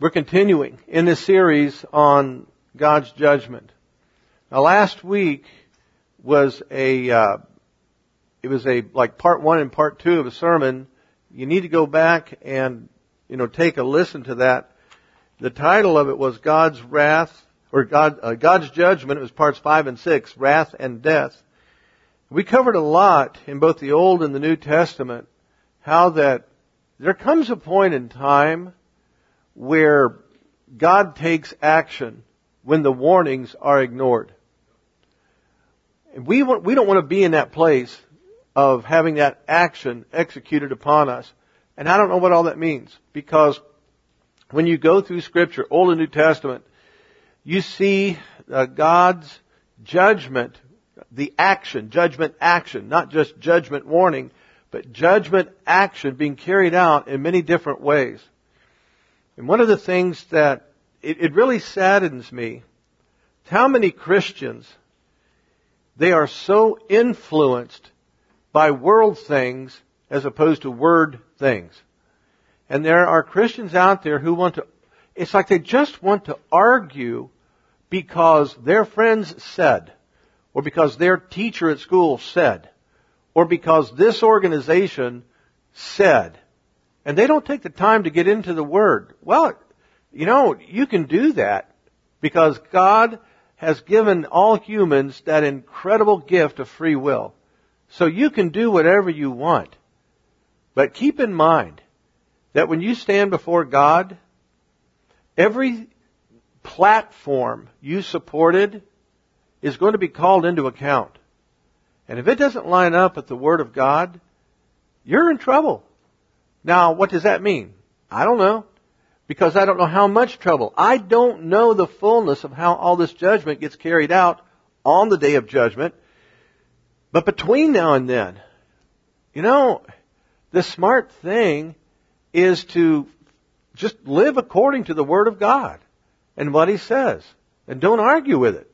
We're continuing in this series on God's judgment. Now last week was a, uh, it was a, like part one and part two of a sermon. You need to go back and, you know, take a listen to that. The title of it was God's wrath, or God, uh, God's judgment. It was parts five and six, wrath and death. We covered a lot in both the Old and the New Testament how that there comes a point in time where God takes action when the warnings are ignored. We, want, we don't want to be in that place of having that action executed upon us. And I don't know what all that means because when you go through scripture, Old and New Testament, you see uh, God's judgment, the action, judgment action, not just judgment warning, but judgment action being carried out in many different ways. And one of the things that it, it really saddens me, how many Christians, they are so influenced by world things as opposed to word things. And there are Christians out there who want to, it's like they just want to argue because their friends said, or because their teacher at school said, or because this organization said and they don't take the time to get into the Word. Well, you know, you can do that because God has given all humans that incredible gift of free will. So you can do whatever you want. But keep in mind that when you stand before God, every platform you supported is going to be called into account. And if it doesn't line up with the Word of God, you're in trouble. Now, what does that mean? I don't know. Because I don't know how much trouble. I don't know the fullness of how all this judgment gets carried out on the day of judgment. But between now and then, you know, the smart thing is to just live according to the Word of God and what He says. And don't argue with it.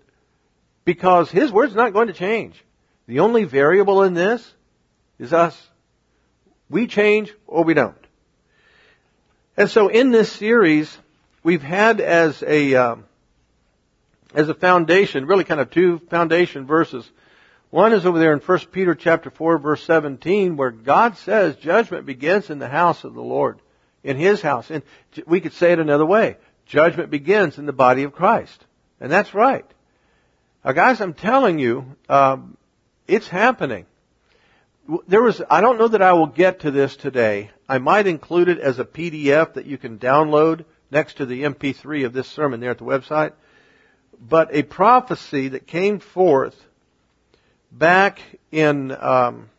Because His Word's not going to change. The only variable in this is us. We change or we don't. And so in this series, we've had as a, uh, as a foundation, really kind of two foundation verses. One is over there in 1 Peter chapter 4 verse 17 where God says judgment begins in the house of the Lord, in His house. And we could say it another way. Judgment begins in the body of Christ. And that's right. Now guys, I'm telling you, um, it's happening there was, I don't know that I will get to this today. I might include it as a PDF that you can download next to the MP3 of this sermon there at the website. But a prophecy that came forth back in, um,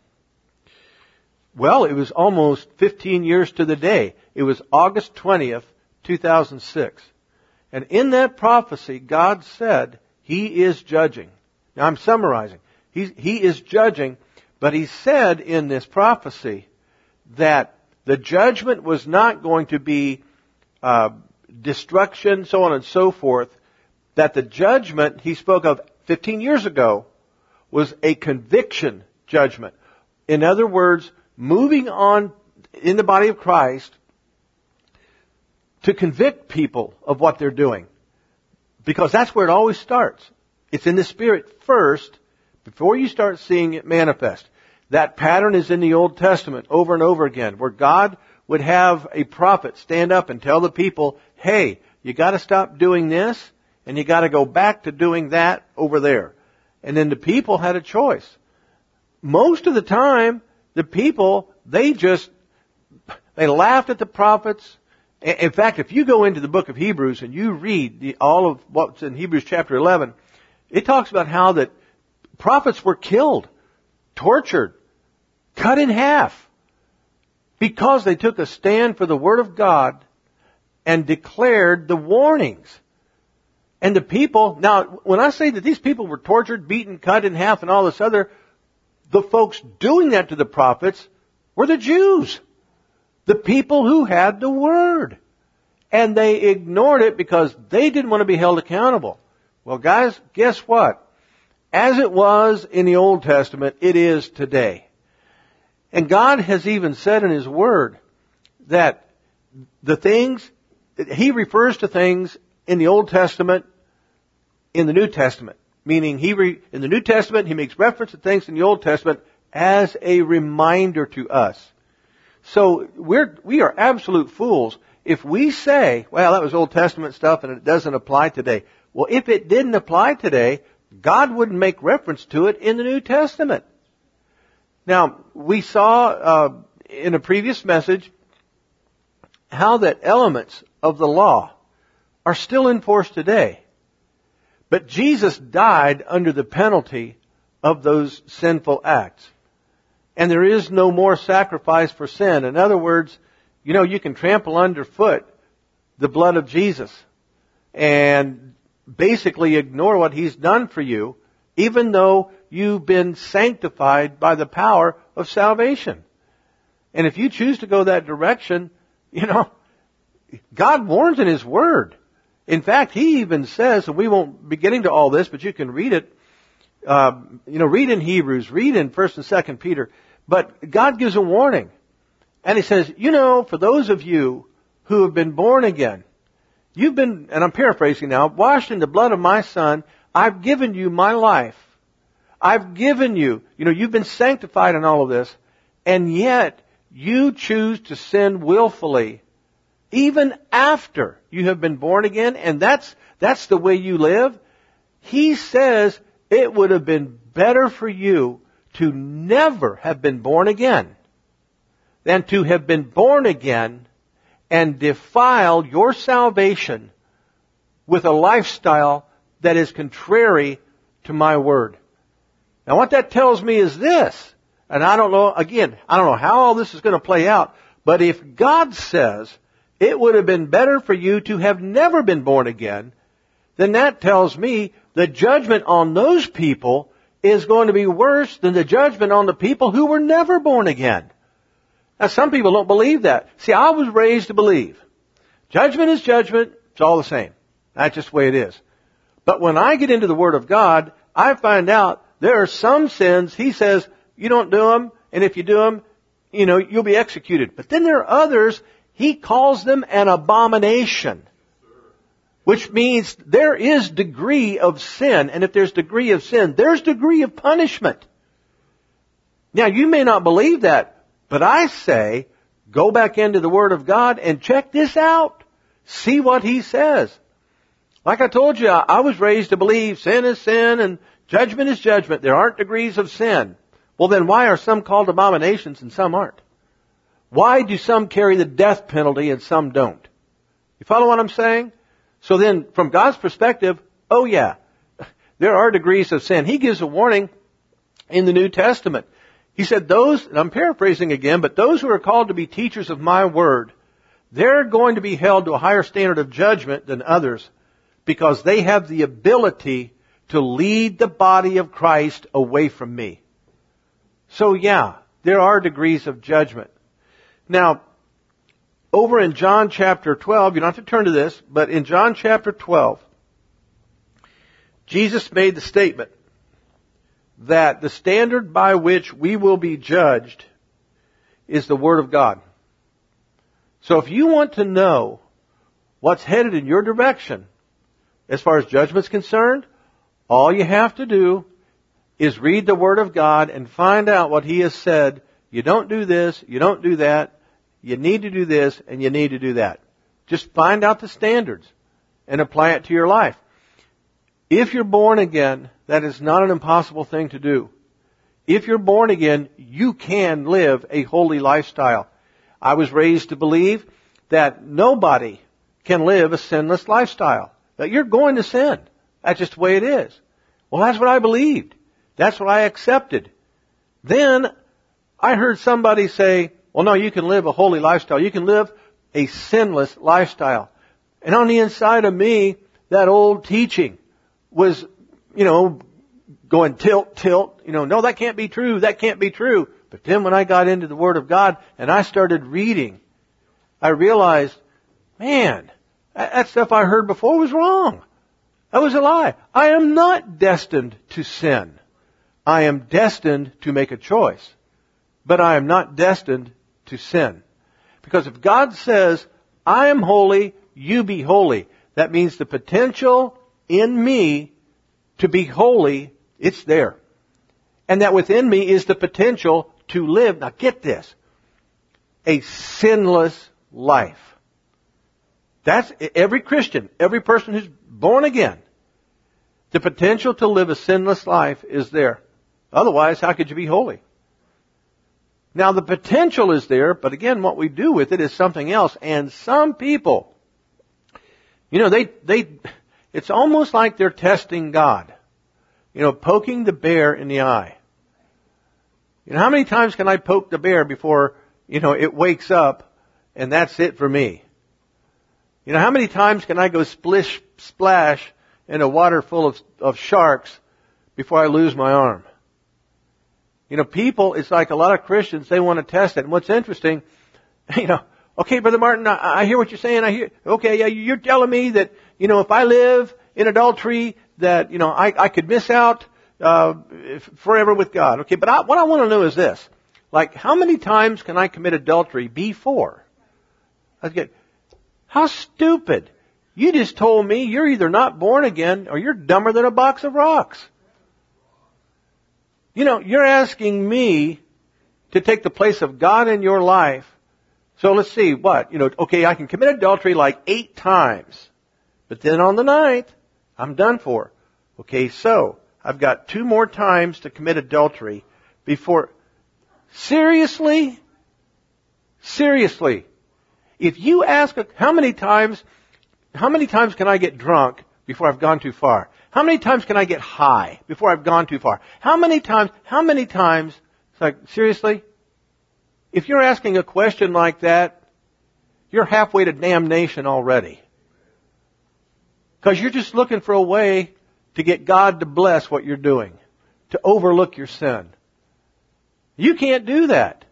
well, it was almost 15 years to the day. It was August 20th, 2006. And in that prophecy, God said, He is judging. Now I'm summarizing. He, he is judging but he said in this prophecy that the judgment was not going to be uh, destruction, so on and so forth. That the judgment he spoke of 15 years ago was a conviction judgment. In other words, moving on in the body of Christ to convict people of what they're doing. Because that's where it always starts. It's in the Spirit first, before you start seeing it manifest. That pattern is in the Old Testament over and over again, where God would have a prophet stand up and tell the people, hey, you gotta stop doing this, and you gotta go back to doing that over there. And then the people had a choice. Most of the time, the people, they just, they laughed at the prophets. In fact, if you go into the book of Hebrews and you read the, all of what's in Hebrews chapter 11, it talks about how that prophets were killed, tortured, cut in half because they took a stand for the Word of God and declared the warnings. And the people, now, when I say that these people were tortured, beaten, cut in half, and all this other, the folks doing that to the prophets were the Jews. The people who had the Word. And they ignored it because they didn't want to be held accountable. Well guys, guess what? As it was in the Old Testament, it is today. And God has even said in His Word that the things he refers to things in the Old Testament in the New Testament. Meaning he re, in the New Testament, he makes reference to things in the Old Testament as a reminder to us. So we're, we are absolute fools if we say, well, that was Old Testament stuff and it doesn't apply today. Well, if it didn't apply today, God wouldn't make reference to it in the New Testament. Now, we saw uh, in a previous message how that elements of the law are still in force today. But Jesus died under the penalty of those sinful acts. And there is no more sacrifice for sin. In other words, you know, you can trample underfoot the blood of Jesus and basically ignore what He's done for you, even though you've been sanctified by the power of salvation. And if you choose to go that direction, you know, God warns in His Word. In fact, He even says, and we won't be getting to all this, but you can read it, uh, you know, read in Hebrews, read in 1st and 2nd Peter, but God gives a warning. And He says, you know, for those of you who have been born again, you've been, and I'm paraphrasing now, washed in the blood of my Son, I've given you my life. I've given you, you know, you've been sanctified in all of this, and yet you choose to sin willfully even after you have been born again, and that's, that's the way you live, he says it would have been better for you to never have been born again than to have been born again and defiled your salvation with a lifestyle that is contrary to my word. Now what that tells me is this, and I don't know, again, I don't know how all this is going to play out, but if God says it would have been better for you to have never been born again, then that tells me the judgment on those people is going to be worse than the judgment on the people who were never born again. Now some people don't believe that. See, I was raised to believe. Judgment is judgment, it's all the same. That's just the way it is. But when I get into the Word of God, I find out there are some sins, He says, you don't do them, and if you do them, you know, you'll be executed. But then there are others he calls them an abomination. Which means there is degree of sin, and if there's degree of sin, there's degree of punishment. Now you may not believe that, but I say, go back into the Word of God and check this out. See what He says. Like I told you, I was raised to believe sin is sin and judgment is judgment. There aren't degrees of sin. Well then why are some called abominations and some aren't? Why do some carry the death penalty and some don't? You follow what I'm saying? So then, from God's perspective, oh yeah, there are degrees of sin. He gives a warning in the New Testament. He said those, and I'm paraphrasing again, but those who are called to be teachers of my word, they're going to be held to a higher standard of judgment than others because they have the ability to lead the body of Christ away from me. So yeah, there are degrees of judgment. Now, over in John chapter 12, you don't have to turn to this, but in John chapter 12, Jesus made the statement that the standard by which we will be judged is the Word of God. So if you want to know what's headed in your direction as far as judgment's concerned, all you have to do is read the Word of God and find out what He has said. You don't do this, you don't do that, you need to do this and you need to do that. Just find out the standards and apply it to your life. If you're born again, that is not an impossible thing to do. If you're born again, you can live a holy lifestyle. I was raised to believe that nobody can live a sinless lifestyle. That you're going to sin. That's just the way it is. Well, that's what I believed. That's what I accepted. Then I heard somebody say, well, no, you can live a holy lifestyle. You can live a sinless lifestyle. And on the inside of me, that old teaching was, you know, going tilt, tilt, you know, no, that can't be true, that can't be true. But then when I got into the Word of God and I started reading, I realized, man, that stuff I heard before was wrong. That was a lie. I am not destined to sin. I am destined to make a choice. But I am not destined to sin. Because if God says, I am holy, you be holy. That means the potential in me to be holy, it's there. And that within me is the potential to live, now get this, a sinless life. That's every Christian, every person who's born again. The potential to live a sinless life is there. Otherwise, how could you be holy? Now the potential is there, but again, what we do with it is something else. And some people, you know, they, they, it's almost like they're testing God. You know, poking the bear in the eye. You know, how many times can I poke the bear before, you know, it wakes up and that's it for me? You know, how many times can I go splish, splash in a water full of, of sharks before I lose my arm? You know, people, it's like a lot of Christians, they want to test it. And what's interesting, you know, okay, Brother Martin, I, I hear what you're saying. I hear, okay, yeah, you're telling me that, you know, if I live in adultery, that, you know, I, I could miss out, uh, forever with God. Okay, but I, what I want to know is this. Like, how many times can I commit adultery before? Okay, how stupid. You just told me you're either not born again or you're dumber than a box of rocks. You know, you're asking me to take the place of God in your life. So let's see, what? You know, okay, I can commit adultery like eight times. But then on the ninth, I'm done for. Okay, so, I've got two more times to commit adultery before, seriously? Seriously? If you ask, how many times, how many times can I get drunk before I've gone too far? How many times can I get high before I've gone too far? How many times, how many times, it's like, seriously? If you're asking a question like that, you're halfway to damnation already. Because you're just looking for a way to get God to bless what you're doing, to overlook your sin. You can't do that.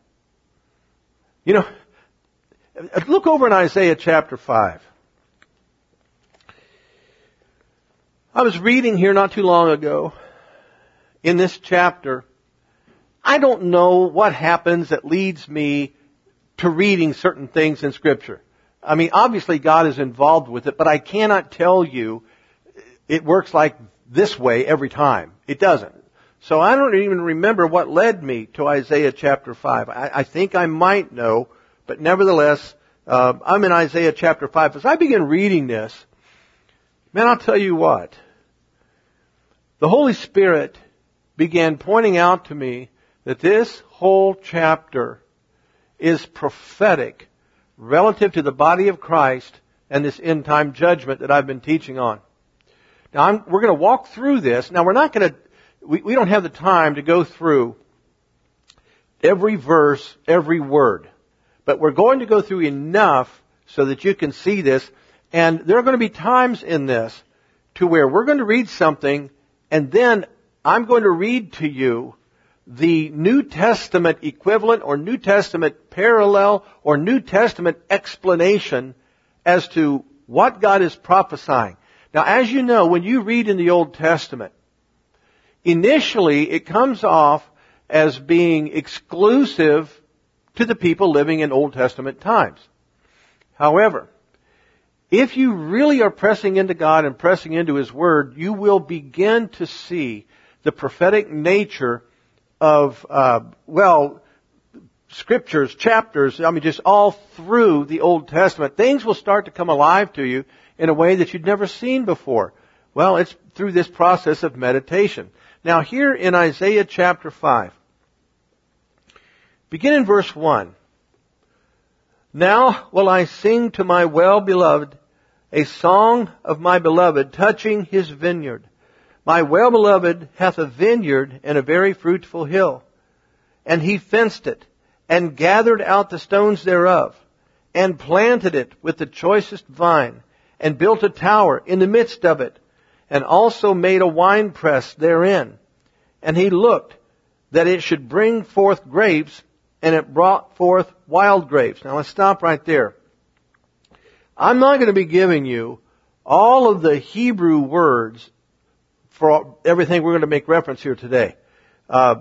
You know, look over in Isaiah chapter 5. I was reading here not too long ago in this chapter. I don't know what happens that leads me to reading certain things in scripture. I mean, obviously God is involved with it, but I cannot tell you it works like this way every time. It doesn't. So I don't even remember what led me to Isaiah chapter 5. I, I think I might know, but nevertheless, uh, I'm in Isaiah chapter 5. As I begin reading this, man, I'll tell you what the Holy Spirit began pointing out to me that this whole chapter is prophetic relative to the body of Christ and this end time judgment that I've been teaching on. Now I'm, we're going to walk through this. Now we're not going to, we, we don't have the time to go through every verse, every word. But we're going to go through enough so that you can see this. And there are going to be times in this to where we're going to read something and then I'm going to read to you the New Testament equivalent or New Testament parallel or New Testament explanation as to what God is prophesying. Now, as you know, when you read in the Old Testament, initially it comes off as being exclusive to the people living in Old Testament times. However, if you really are pressing into God and pressing into His Word, you will begin to see the prophetic nature of, uh, well, scriptures, chapters, I mean just all through the Old Testament. Things will start to come alive to you in a way that you'd never seen before. Well, it's through this process of meditation. Now here in Isaiah chapter 5, begin in verse 1. Now will I sing to my well-beloved a song of my beloved touching his vineyard. My well-beloved hath a vineyard and a very fruitful hill. And he fenced it, and gathered out the stones thereof, and planted it with the choicest vine, and built a tower in the midst of it, and also made a winepress therein. And he looked that it should bring forth grapes, and it brought forth wild grapes. Now let's stop right there. I'm not going to be giving you all of the Hebrew words for everything we're going to make reference here today. Uh,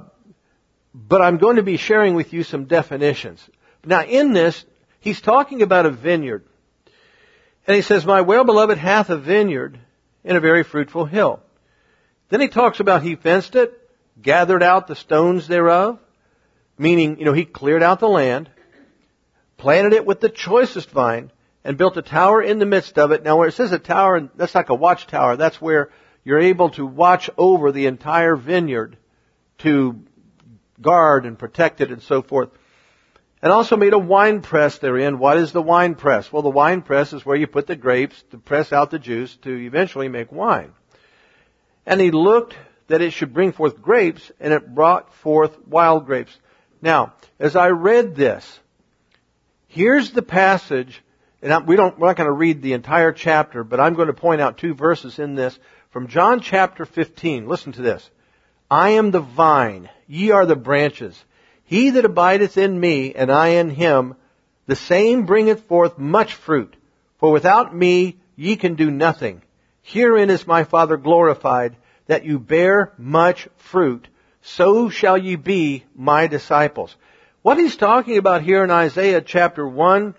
but I'm going to be sharing with you some definitions. Now in this, he's talking about a vineyard. And he says, My well beloved hath a vineyard in a very fruitful hill. Then he talks about he fenced it, gathered out the stones thereof, meaning, you know, he cleared out the land, planted it with the choicest vine, and built a tower in the midst of it. Now where it says a tower, that's like a watchtower. That's where you're able to watch over the entire vineyard to guard and protect it and so forth. And also made a wine press therein. What is the wine press? Well, the wine press is where you put the grapes to press out the juice to eventually make wine. And he looked that it should bring forth grapes, and it brought forth wild grapes. Now, as I read this, here's the passage, and we don't, we're not going to read the entire chapter, but I'm going to point out two verses in this from John chapter 15. Listen to this. I am the vine, ye are the branches. He that abideth in me, and I in him, the same bringeth forth much fruit. For without me ye can do nothing. Herein is my Father glorified, that you bear much fruit, so shall ye be my disciples. What he's talking about here in Isaiah chapter 1,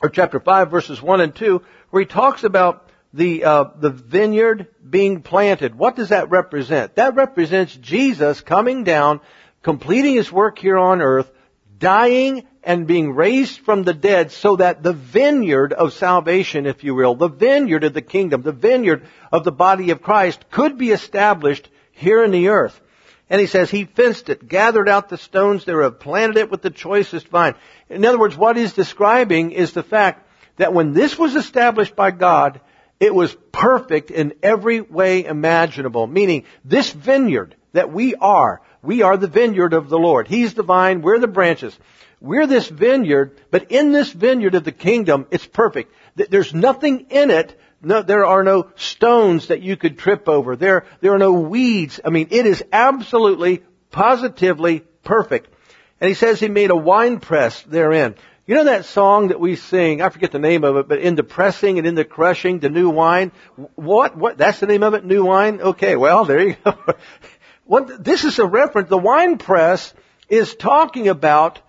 or chapter 5 verses 1 and 2, where he talks about the, uh, the vineyard being planted. What does that represent? That represents Jesus coming down, completing his work here on earth, dying and being raised from the dead so that the vineyard of salvation, if you will, the vineyard of the kingdom, the vineyard of the body of Christ could be established here in the earth. And he says he fenced it, gathered out the stones thereof, planted it with the choicest vine. In other words, what he's describing is the fact that when this was established by God, it was perfect in every way imaginable. Meaning, this vineyard that we are, we are the vineyard of the Lord. He's the vine, we're the branches. We're this vineyard, but in this vineyard of the kingdom, it's perfect. There's nothing in it. No, there are no stones that you could trip over. There, there are no weeds. I mean, it is absolutely, positively perfect. And he says he made a wine press therein. You know that song that we sing, I forget the name of it, but in the pressing and in the crushing, the new wine. What, what, that's the name of it, new wine? Okay, well, there you go. what, this is a reference, the wine press is talking about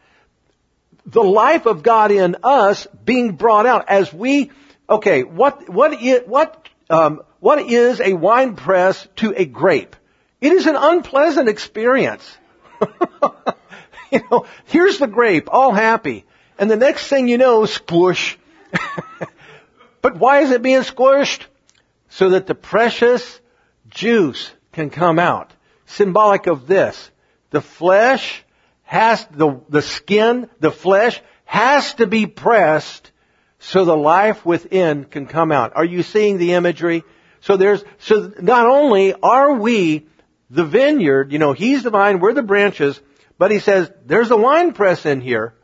the life of God in us being brought out as we, okay, what, what is, what, um, what is a wine press to a grape? It is an unpleasant experience. you know, here's the grape, all happy. And the next thing you know, squish. but why is it being squished? So that the precious juice can come out. Symbolic of this. The flesh has, the, the skin, the flesh has to be pressed so the life within can come out. Are you seeing the imagery? So there's, so not only are we the vineyard, you know, he's the vine, we're the branches, but he says, there's a wine press in here,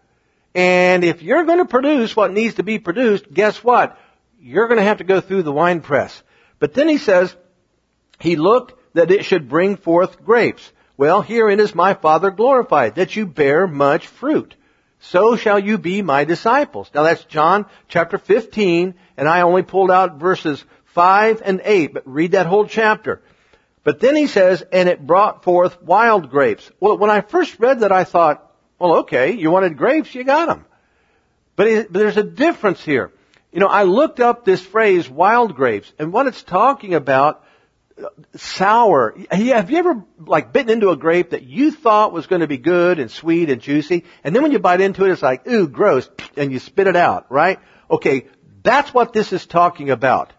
and if you're going to produce what needs to be produced, guess what? You're going to have to go through the wine press. But then he says, he looked that it should bring forth grapes. Well, herein is my Father glorified, that you bear much fruit. So shall you be my disciples. Now that's John chapter 15, and I only pulled out verses 5 and 8, but read that whole chapter. But then he says, and it brought forth wild grapes. Well, when I first read that, I thought, well, okay, you wanted grapes, you got them. But, it, but there's a difference here. You know, I looked up this phrase, wild grapes, and what it's talking about uh, sour. Have you ever like bitten into a grape that you thought was going to be good and sweet and juicy, and then when you bite into it, it's like, ooh, gross, and you spit it out, right? Okay, that's what this is talking about.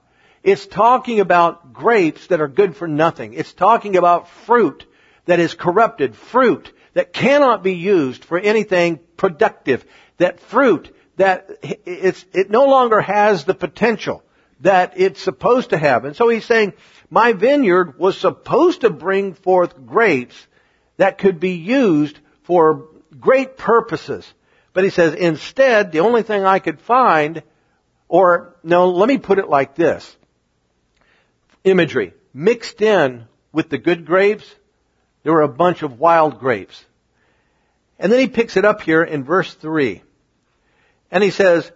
It's talking about grapes that are good for nothing. It's talking about fruit that is corrupted, fruit that cannot be used for anything productive. That fruit that it's, it no longer has the potential that it's supposed to have. And so he's saying, my vineyard was supposed to bring forth grapes that could be used for great purposes. But he says, instead, the only thing I could find, or no, let me put it like this. Imagery. Mixed in with the good grapes, there were a bunch of wild grapes. And then he picks it up here in verse 3. And he says,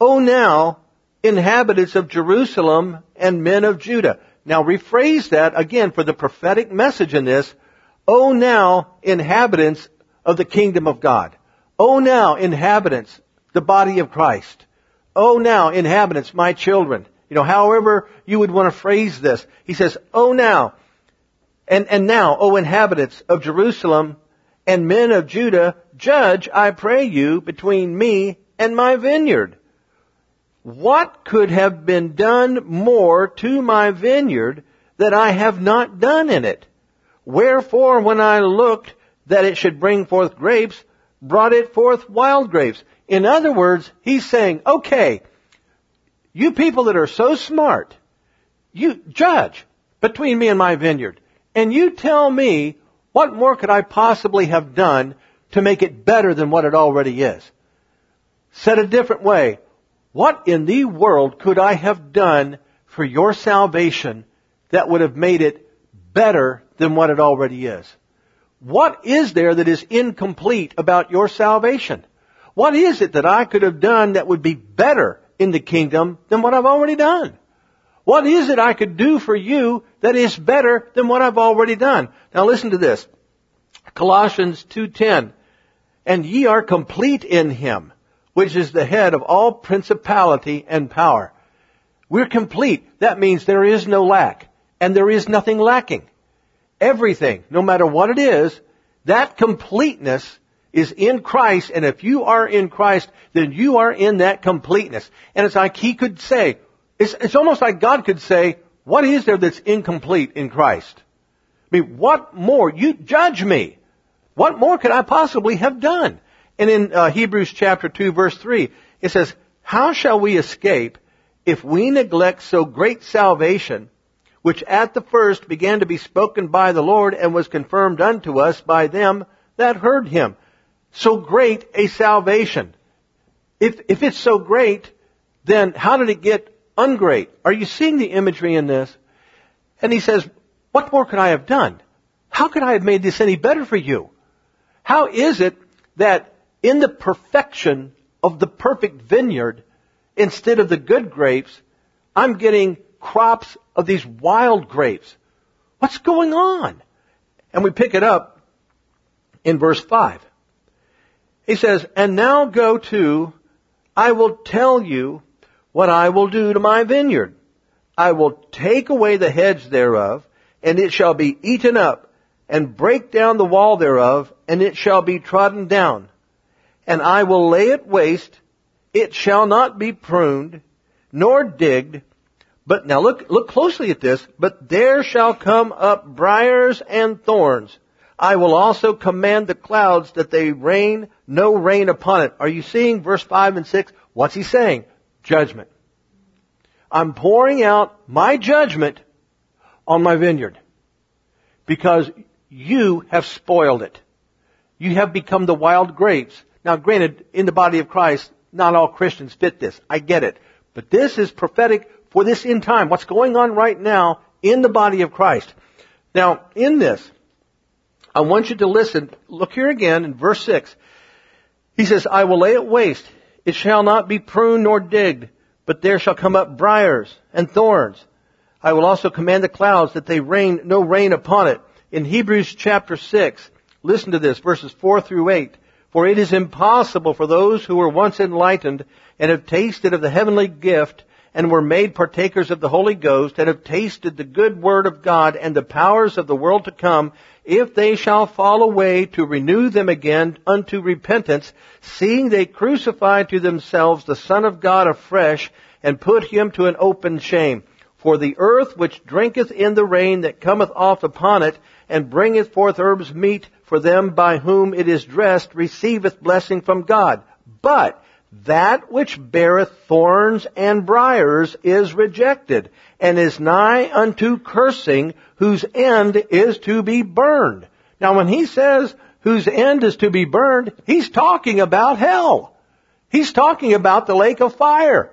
Oh now, inhabitants of Jerusalem and men of Judah. Now rephrase that again for the prophetic message in this. Oh now, inhabitants of the kingdom of God. Oh now, inhabitants, the body of Christ. Oh now, inhabitants, my children. You know, however you would want to phrase this. He says, Oh now, and, and now, O inhabitants of Jerusalem and men of Judah, judge, I pray you, between me and my vineyard. What could have been done more to my vineyard that I have not done in it? Wherefore, when I looked that it should bring forth grapes, brought it forth wild grapes. In other words, he's saying, okay, you people that are so smart, you judge between me and my vineyard. And you tell me what more could I possibly have done to make it better than what it already is? Said a different way, what in the world could I have done for your salvation that would have made it better than what it already is? What is there that is incomplete about your salvation? What is it that I could have done that would be better in the kingdom than what I've already done? What is it I could do for you that is better than what I've already done? Now listen to this. Colossians 2.10. And ye are complete in him, which is the head of all principality and power. We're complete. That means there is no lack. And there is nothing lacking. Everything, no matter what it is, that completeness is in Christ, and if you are in Christ, then you are in that completeness. And it's like he could say, it's, it's almost like God could say, what is there that's incomplete in Christ? I mean, what more? You judge me. What more could I possibly have done? And in uh, Hebrews chapter 2 verse 3, it says, How shall we escape if we neglect so great salvation, which at the first began to be spoken by the Lord and was confirmed unto us by them that heard him? So great a salvation. If, if it's so great, then how did it get ungrate. Are you seeing the imagery in this? And he says, what more could I have done? How could I have made this any better for you? How is it that in the perfection of the perfect vineyard, instead of the good grapes, I'm getting crops of these wild grapes? What's going on? And we pick it up in verse 5. He says, And now go to, I will tell you what I will do to my vineyard. I will take away the hedge thereof, and it shall be eaten up, and break down the wall thereof, and it shall be trodden down. And I will lay it waste, it shall not be pruned, nor digged, but now look, look closely at this, but there shall come up briars and thorns. I will also command the clouds that they rain no rain upon it. Are you seeing verse 5 and 6? What's he saying? Judgment. I'm pouring out my judgment on my vineyard because you have spoiled it. You have become the wild grapes. Now granted, in the body of Christ, not all Christians fit this. I get it. But this is prophetic for this end time. What's going on right now in the body of Christ. Now, in this, I want you to listen. Look here again in verse 6. He says, I will lay it waste. It shall not be pruned nor digged, but there shall come up briars and thorns. I will also command the clouds that they rain no rain upon it. In Hebrews chapter 6, listen to this, verses 4 through 8. For it is impossible for those who were once enlightened and have tasted of the heavenly gift and were made partakers of the Holy Ghost and have tasted the good word of God and the powers of the world to come, if they shall fall away to renew them again unto repentance, seeing they crucify to themselves the Son of God afresh and put him to an open shame. For the earth which drinketh in the rain that cometh oft upon it, and bringeth forth herbs meet for them by whom it is dressed, receiveth blessing from God. But that which beareth thorns and briars is rejected, and is nigh unto cursing, whose end is to be burned. Now when he says whose end is to be burned, he's talking about hell. He's talking about the lake of fire.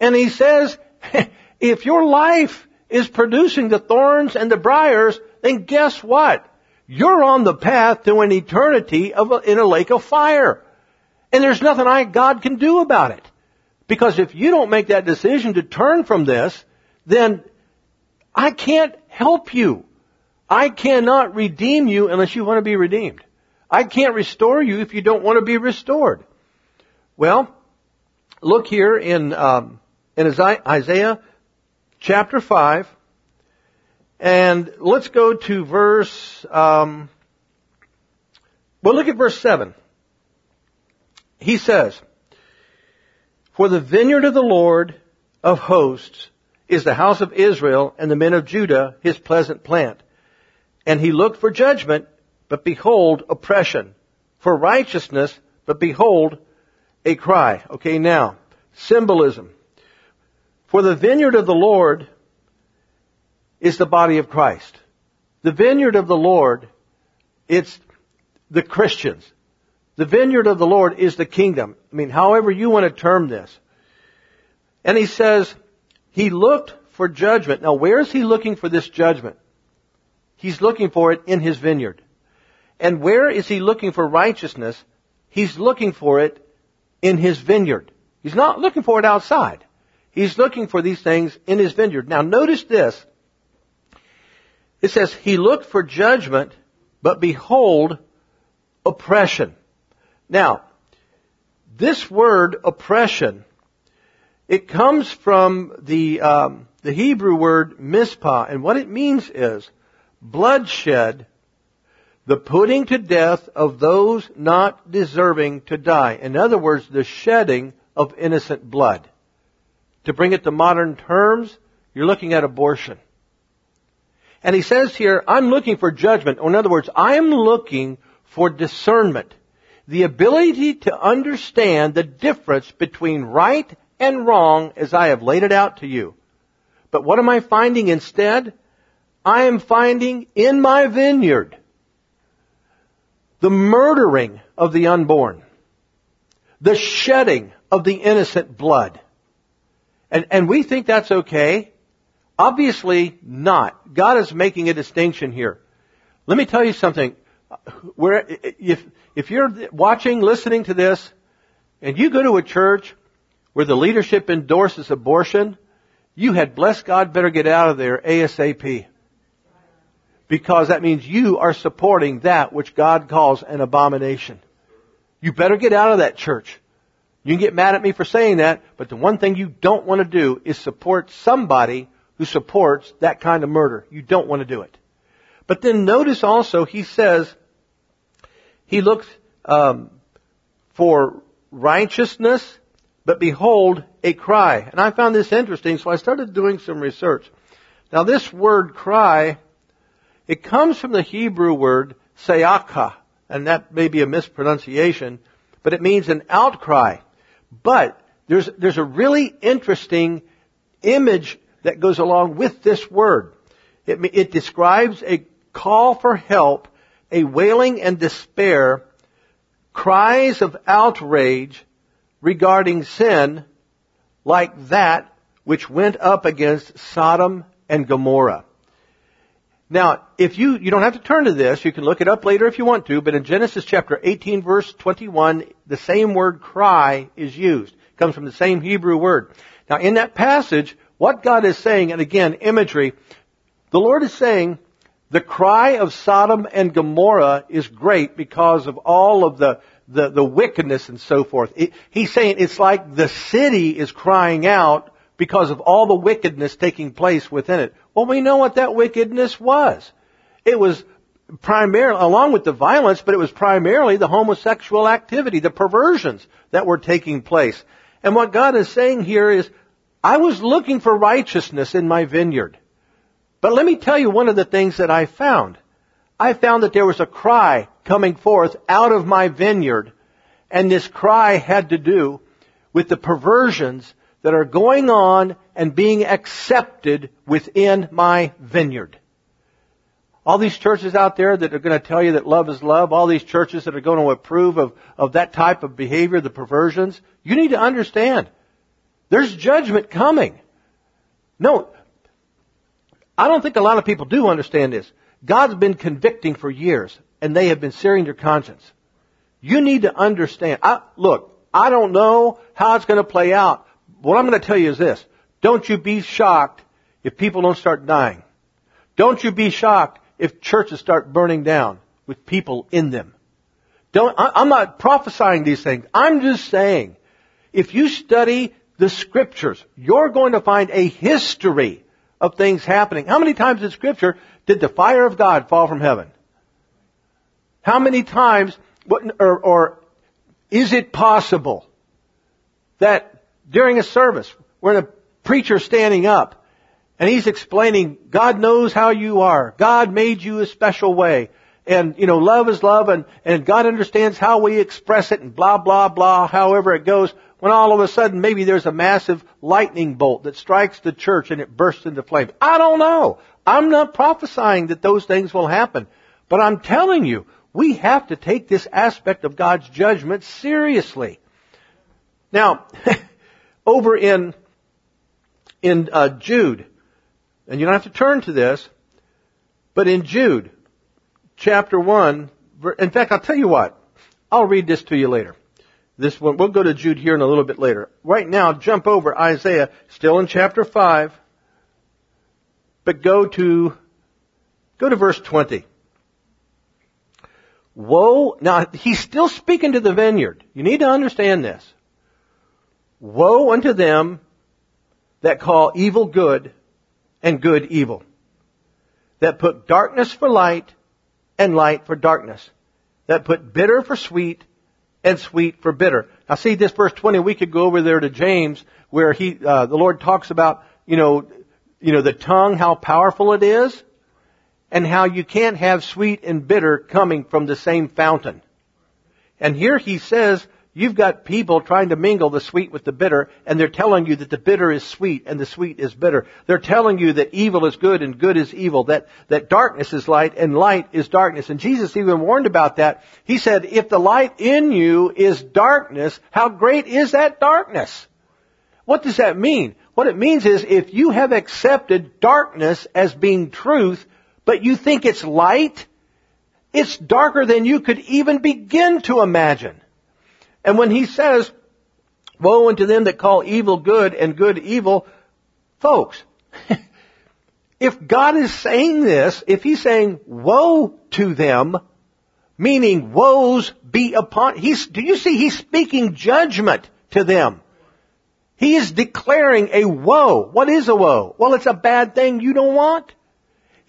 And he says, if your life is producing the thorns and the briars, then guess what? You're on the path to an eternity a, in a lake of fire. And there's nothing I, God can do about it. Because if you don't make that decision to turn from this, then I can't help you. I cannot redeem you unless you want to be redeemed. I can't restore you if you don't want to be restored. Well, look here in, um, in Isaiah chapter 5, and let's go to verse, um, well, look at verse 7. He says, For the vineyard of the Lord of hosts is the house of Israel and the men of Judah his pleasant plant. And he looked for judgment, but behold oppression. For righteousness, but behold a cry. Okay, now, symbolism. For the vineyard of the Lord is the body of Christ. The vineyard of the Lord, it's the Christians. The vineyard of the Lord is the kingdom. I mean, however you want to term this. And he says, he looked for judgment. Now where is he looking for this judgment? He's looking for it in his vineyard. And where is he looking for righteousness? He's looking for it in his vineyard. He's not looking for it outside. He's looking for these things in his vineyard. Now notice this. It says, He looked for judgment, but behold, oppression. Now, this word oppression, it comes from the, um, the Hebrew word mispah, and what it means is bloodshed, the putting to death of those not deserving to die. In other words, the shedding of innocent blood. To bring it to modern terms, you're looking at abortion. And he says here, I'm looking for judgment. Or in other words, I'm looking for discernment. The ability to understand the difference between right and wrong as I have laid it out to you. But what am I finding instead? I am finding in my vineyard the murdering of the unborn, the shedding of the innocent blood. And, and we think that's okay. Obviously not. God is making a distinction here. Let me tell you something. Where, if, if you're watching, listening to this, and you go to a church where the leadership endorses abortion, you had blessed God better get out of there ASAP. Because that means you are supporting that which God calls an abomination. You better get out of that church. You can get mad at me for saying that, but the one thing you don't want to do is support somebody who supports that kind of murder. You don't want to do it. But then notice also he says he looks um, for righteousness, but behold a cry. And I found this interesting, so I started doing some research. Now this word cry, it comes from the Hebrew word sayaka, and that may be a mispronunciation, but it means an outcry. But there's, there's a really interesting image that goes along with this word. It, it describes a call for help, a wailing and despair, cries of outrage regarding sin like that which went up against Sodom and Gomorrah. Now, if you, you don't have to turn to this, you can look it up later if you want to, but in Genesis chapter 18 verse 21, the same word cry is used. It comes from the same Hebrew word. Now in that passage, what God is saying, and again, imagery, the Lord is saying, the cry of Sodom and Gomorrah is great because of all of the, the, the wickedness and so forth. It, he's saying it's like the city is crying out because of all the wickedness taking place within it. Well, we know what that wickedness was. It was primarily, along with the violence, but it was primarily the homosexual activity, the perversions that were taking place. And what God is saying here is, I was looking for righteousness in my vineyard. But let me tell you one of the things that I found. I found that there was a cry coming forth out of my vineyard, and this cry had to do with the perversions that are going on and being accepted within my vineyard. All these churches out there that are going to tell you that love is love, all these churches that are going to approve of, of that type of behavior, the perversions, you need to understand. There's judgment coming. No, I don't think a lot of people do understand this. God's been convicting for years, and they have been searing your conscience. You need to understand. I, look, I don't know how it's going to play out, what I'm going to tell you is this. Don't you be shocked if people don't start dying. Don't you be shocked if churches start burning down with people in them. Don't, I, I'm not prophesying these things. I'm just saying, If you study the scriptures, you're going to find a history of things happening. How many times in scripture did the fire of God fall from heaven? How many times, or, or is it possible that during a service, when a preacher standing up and he's explaining, God knows how you are. God made you a special way. And, you know, love is love and, and God understands how we express it and blah, blah, blah, however it goes. When all of a sudden maybe there's a massive lightning bolt that strikes the church and it bursts into flames. I don't know. I'm not prophesying that those things will happen. But I'm telling you, we have to take this aspect of God's judgment seriously. Now, over in in uh, Jude, and you don't have to turn to this, but in Jude, chapter one, in fact, I'll tell you what, I'll read this to you later. This one, we'll go to Jude here in a little bit later. Right now, jump over Isaiah, still in chapter five, but go to go to verse twenty. Woe, now he's still speaking to the vineyard. You need to understand this. Woe unto them that call evil good and good evil. That put darkness for light and light for darkness. That put bitter for sweet and sweet for bitter. Now see this verse 20, we could go over there to James where he, uh, the Lord talks about, you know, you know, the tongue, how powerful it is and how you can't have sweet and bitter coming from the same fountain. And here he says, you've got people trying to mingle the sweet with the bitter, and they're telling you that the bitter is sweet and the sweet is bitter. They're telling you that evil is good and good is evil, that, that darkness is light and light is darkness. And Jesus even warned about that. He said, if the light in you is darkness, how great is that darkness? What does that mean? What it means is if you have accepted darkness as being truth, but you think it's light, it's darker than you could even begin to imagine. And when he says, woe unto them that call evil good and good evil, folks, if God is saying this, if he's saying woe to them, meaning woes be upon, he's, do you see he's speaking judgment to them. He is declaring a woe. What is a woe? Well, it's a bad thing you don't want.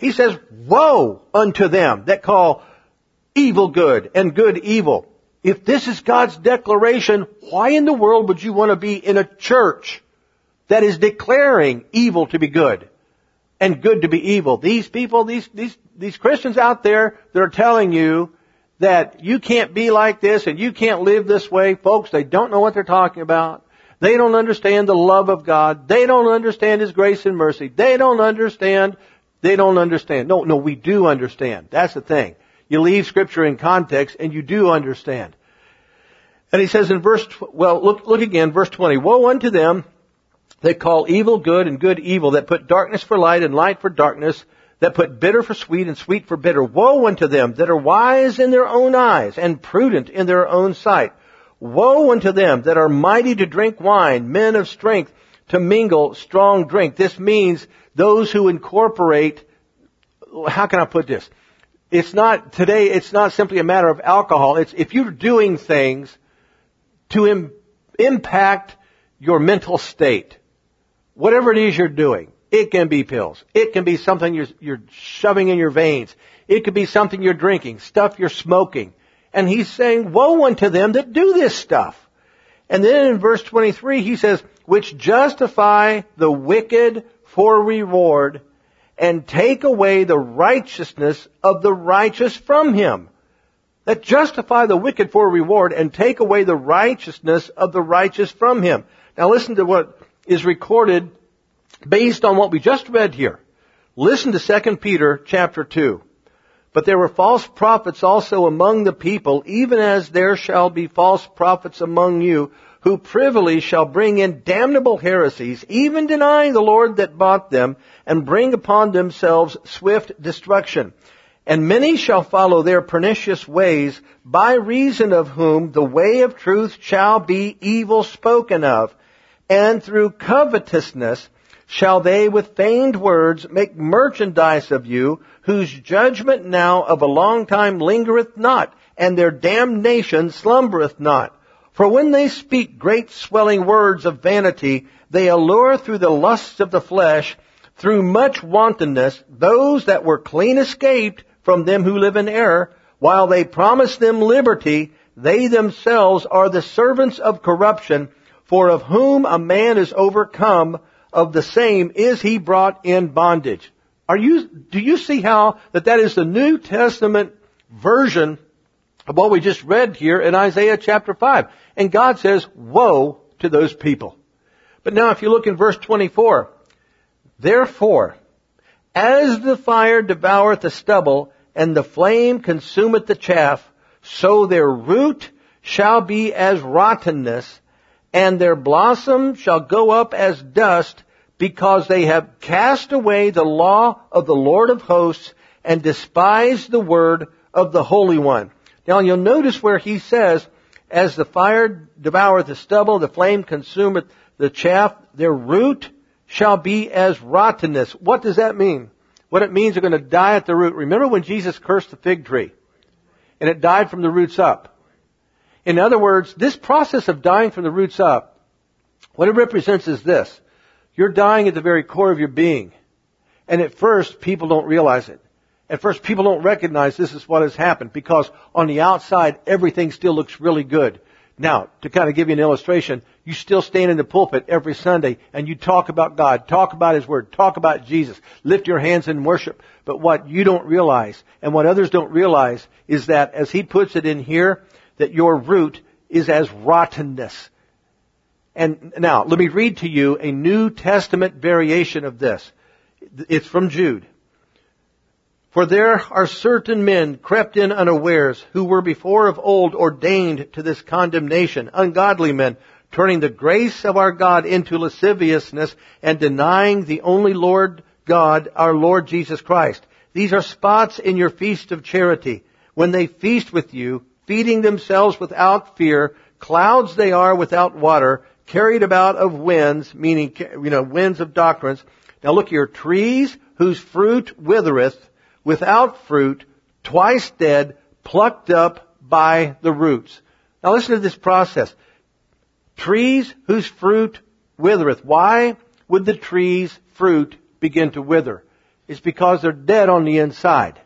He says, woe unto them that call evil good and good evil. If this is God's declaration, why in the world would you want to be in a church that is declaring evil to be good and good to be evil? These people, these, these, these Christians out there that are telling you that you can't be like this and you can't live this way, folks, they don't know what they're talking about. They don't understand the love of God. They don't understand His grace and mercy. They don't understand they don't understand. No, no, we do understand. That's the thing. You leave scripture in context and you do understand. And he says in verse, well, look, look again, verse 20. Woe unto them that call evil good and good evil, that put darkness for light and light for darkness, that put bitter for sweet and sweet for bitter. Woe unto them that are wise in their own eyes and prudent in their own sight. Woe unto them that are mighty to drink wine, men of strength, to mingle strong drink. This means those who incorporate, how can I put this? It's not, today, it's not simply a matter of alcohol. It's if you're doing things to Im- impact your mental state, whatever it is you're doing, it can be pills. It can be something you're, you're shoving in your veins. It could be something you're drinking, stuff you're smoking. And he's saying, woe unto them that do this stuff. And then in verse 23, he says, which justify the wicked for reward and take away the righteousness of the righteous from him. That justify the wicked for reward and take away the righteousness of the righteous from him. Now listen to what is recorded based on what we just read here. Listen to 2 Peter chapter 2. But there were false prophets also among the people, even as there shall be false prophets among you, who privily shall bring in damnable heresies, even denying the Lord that bought them, and bring upon themselves swift destruction. And many shall follow their pernicious ways, by reason of whom the way of truth shall be evil spoken of. And through covetousness shall they with feigned words make merchandise of you, whose judgment now of a long time lingereth not, and their damnation slumbereth not. For when they speak great swelling words of vanity, they allure through the lusts of the flesh, through much wantonness, those that were clean escaped from them who live in error, while they promise them liberty, they themselves are the servants of corruption, for of whom a man is overcome, of the same is he brought in bondage. Are you, do you see how that that is the New Testament version of what we just read here in Isaiah chapter 5? And God says, woe to those people. But now if you look in verse 24, therefore, as the fire devoureth the stubble, and the flame consumeth the chaff, so their root shall be as rottenness, and their blossom shall go up as dust, because they have cast away the law of the Lord of hosts, and despised the word of the Holy One. Now you'll notice where he says, as the fire devoureth the stubble, the flame consumeth the chaff, their root shall be as rottenness. What does that mean? What it means they're going to die at the root. Remember when Jesus cursed the fig tree? And it died from the roots up. In other words, this process of dying from the roots up, what it represents is this. You're dying at the very core of your being. And at first, people don't realize it. At first, people don't recognize this is what has happened because on the outside, everything still looks really good. Now, to kind of give you an illustration, you still stand in the pulpit every Sunday and you talk about God, talk about His Word, talk about Jesus, lift your hands in worship. But what you don't realize and what others don't realize is that as He puts it in here, that your root is as rottenness. And now, let me read to you a New Testament variation of this. It's from Jude. For there are certain men crept in unawares who were before of old ordained to this condemnation, ungodly men, turning the grace of our God into lasciviousness and denying the only Lord God, our Lord Jesus Christ. These are spots in your feast of charity. When they feast with you, feeding themselves without fear, clouds they are without water, carried about of winds, meaning, you know, winds of doctrines. Now look here, trees whose fruit withereth, without fruit, twice dead, plucked up by the roots. Now listen to this process. Trees whose fruit withereth. Why would the tree's fruit begin to wither? It's because they're dead on the inside.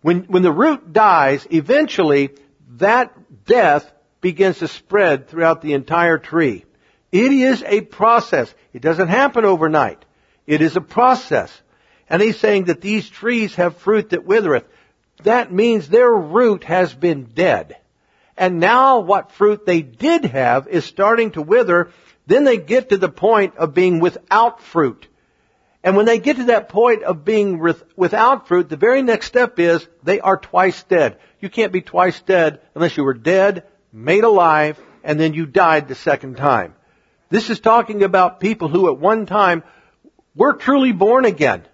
When, when the root dies, eventually that death begins to spread throughout the entire tree. It is a process. It doesn't happen overnight. It is a process. And he's saying that these trees have fruit that withereth. That means their root has been dead. And now what fruit they did have is starting to wither. Then they get to the point of being without fruit. And when they get to that point of being without fruit, the very next step is they are twice dead. You can't be twice dead unless you were dead, made alive, and then you died the second time. This is talking about people who at one time were truly born again.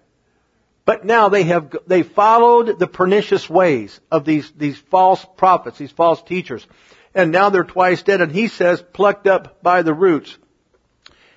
But now they have, they followed the pernicious ways of these, these false prophets, these false teachers. And now they're twice dead and he says plucked up by the roots.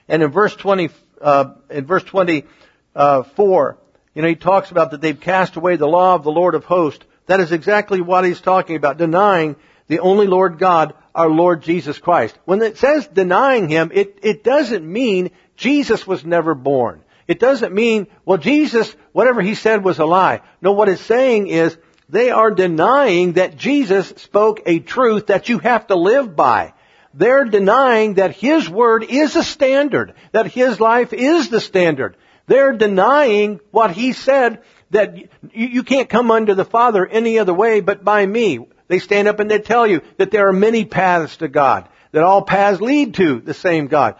And in verse 20, uh, in verse 24, you know, he talks about that they've cast away the law of the Lord of hosts. That is exactly what he's talking about, denying the only Lord God, our Lord Jesus Christ. When it says denying him, it, it doesn't mean Jesus was never born. It doesn't mean, well, Jesus, whatever he said was a lie. No, what it's saying is they are denying that Jesus spoke a truth that you have to live by. They're denying that His Word is a standard, that His life is the standard. They're denying what He said, that you can't come unto the Father any other way but by me. They stand up and they tell you that there are many paths to God, that all paths lead to the same God.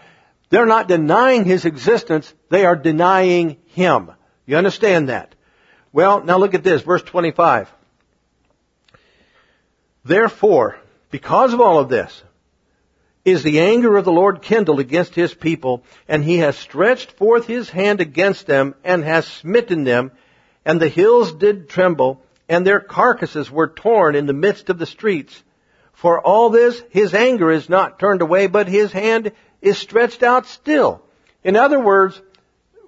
They're not denying His existence, they are denying Him. You understand that? Well, now look at this, verse 25. Therefore, because of all of this, is the anger of the Lord kindled against His people, and He has stretched forth His hand against them, and has smitten them, and the hills did tremble, and their carcasses were torn in the midst of the streets. For all this, His anger is not turned away, but His hand is stretched out still. In other words,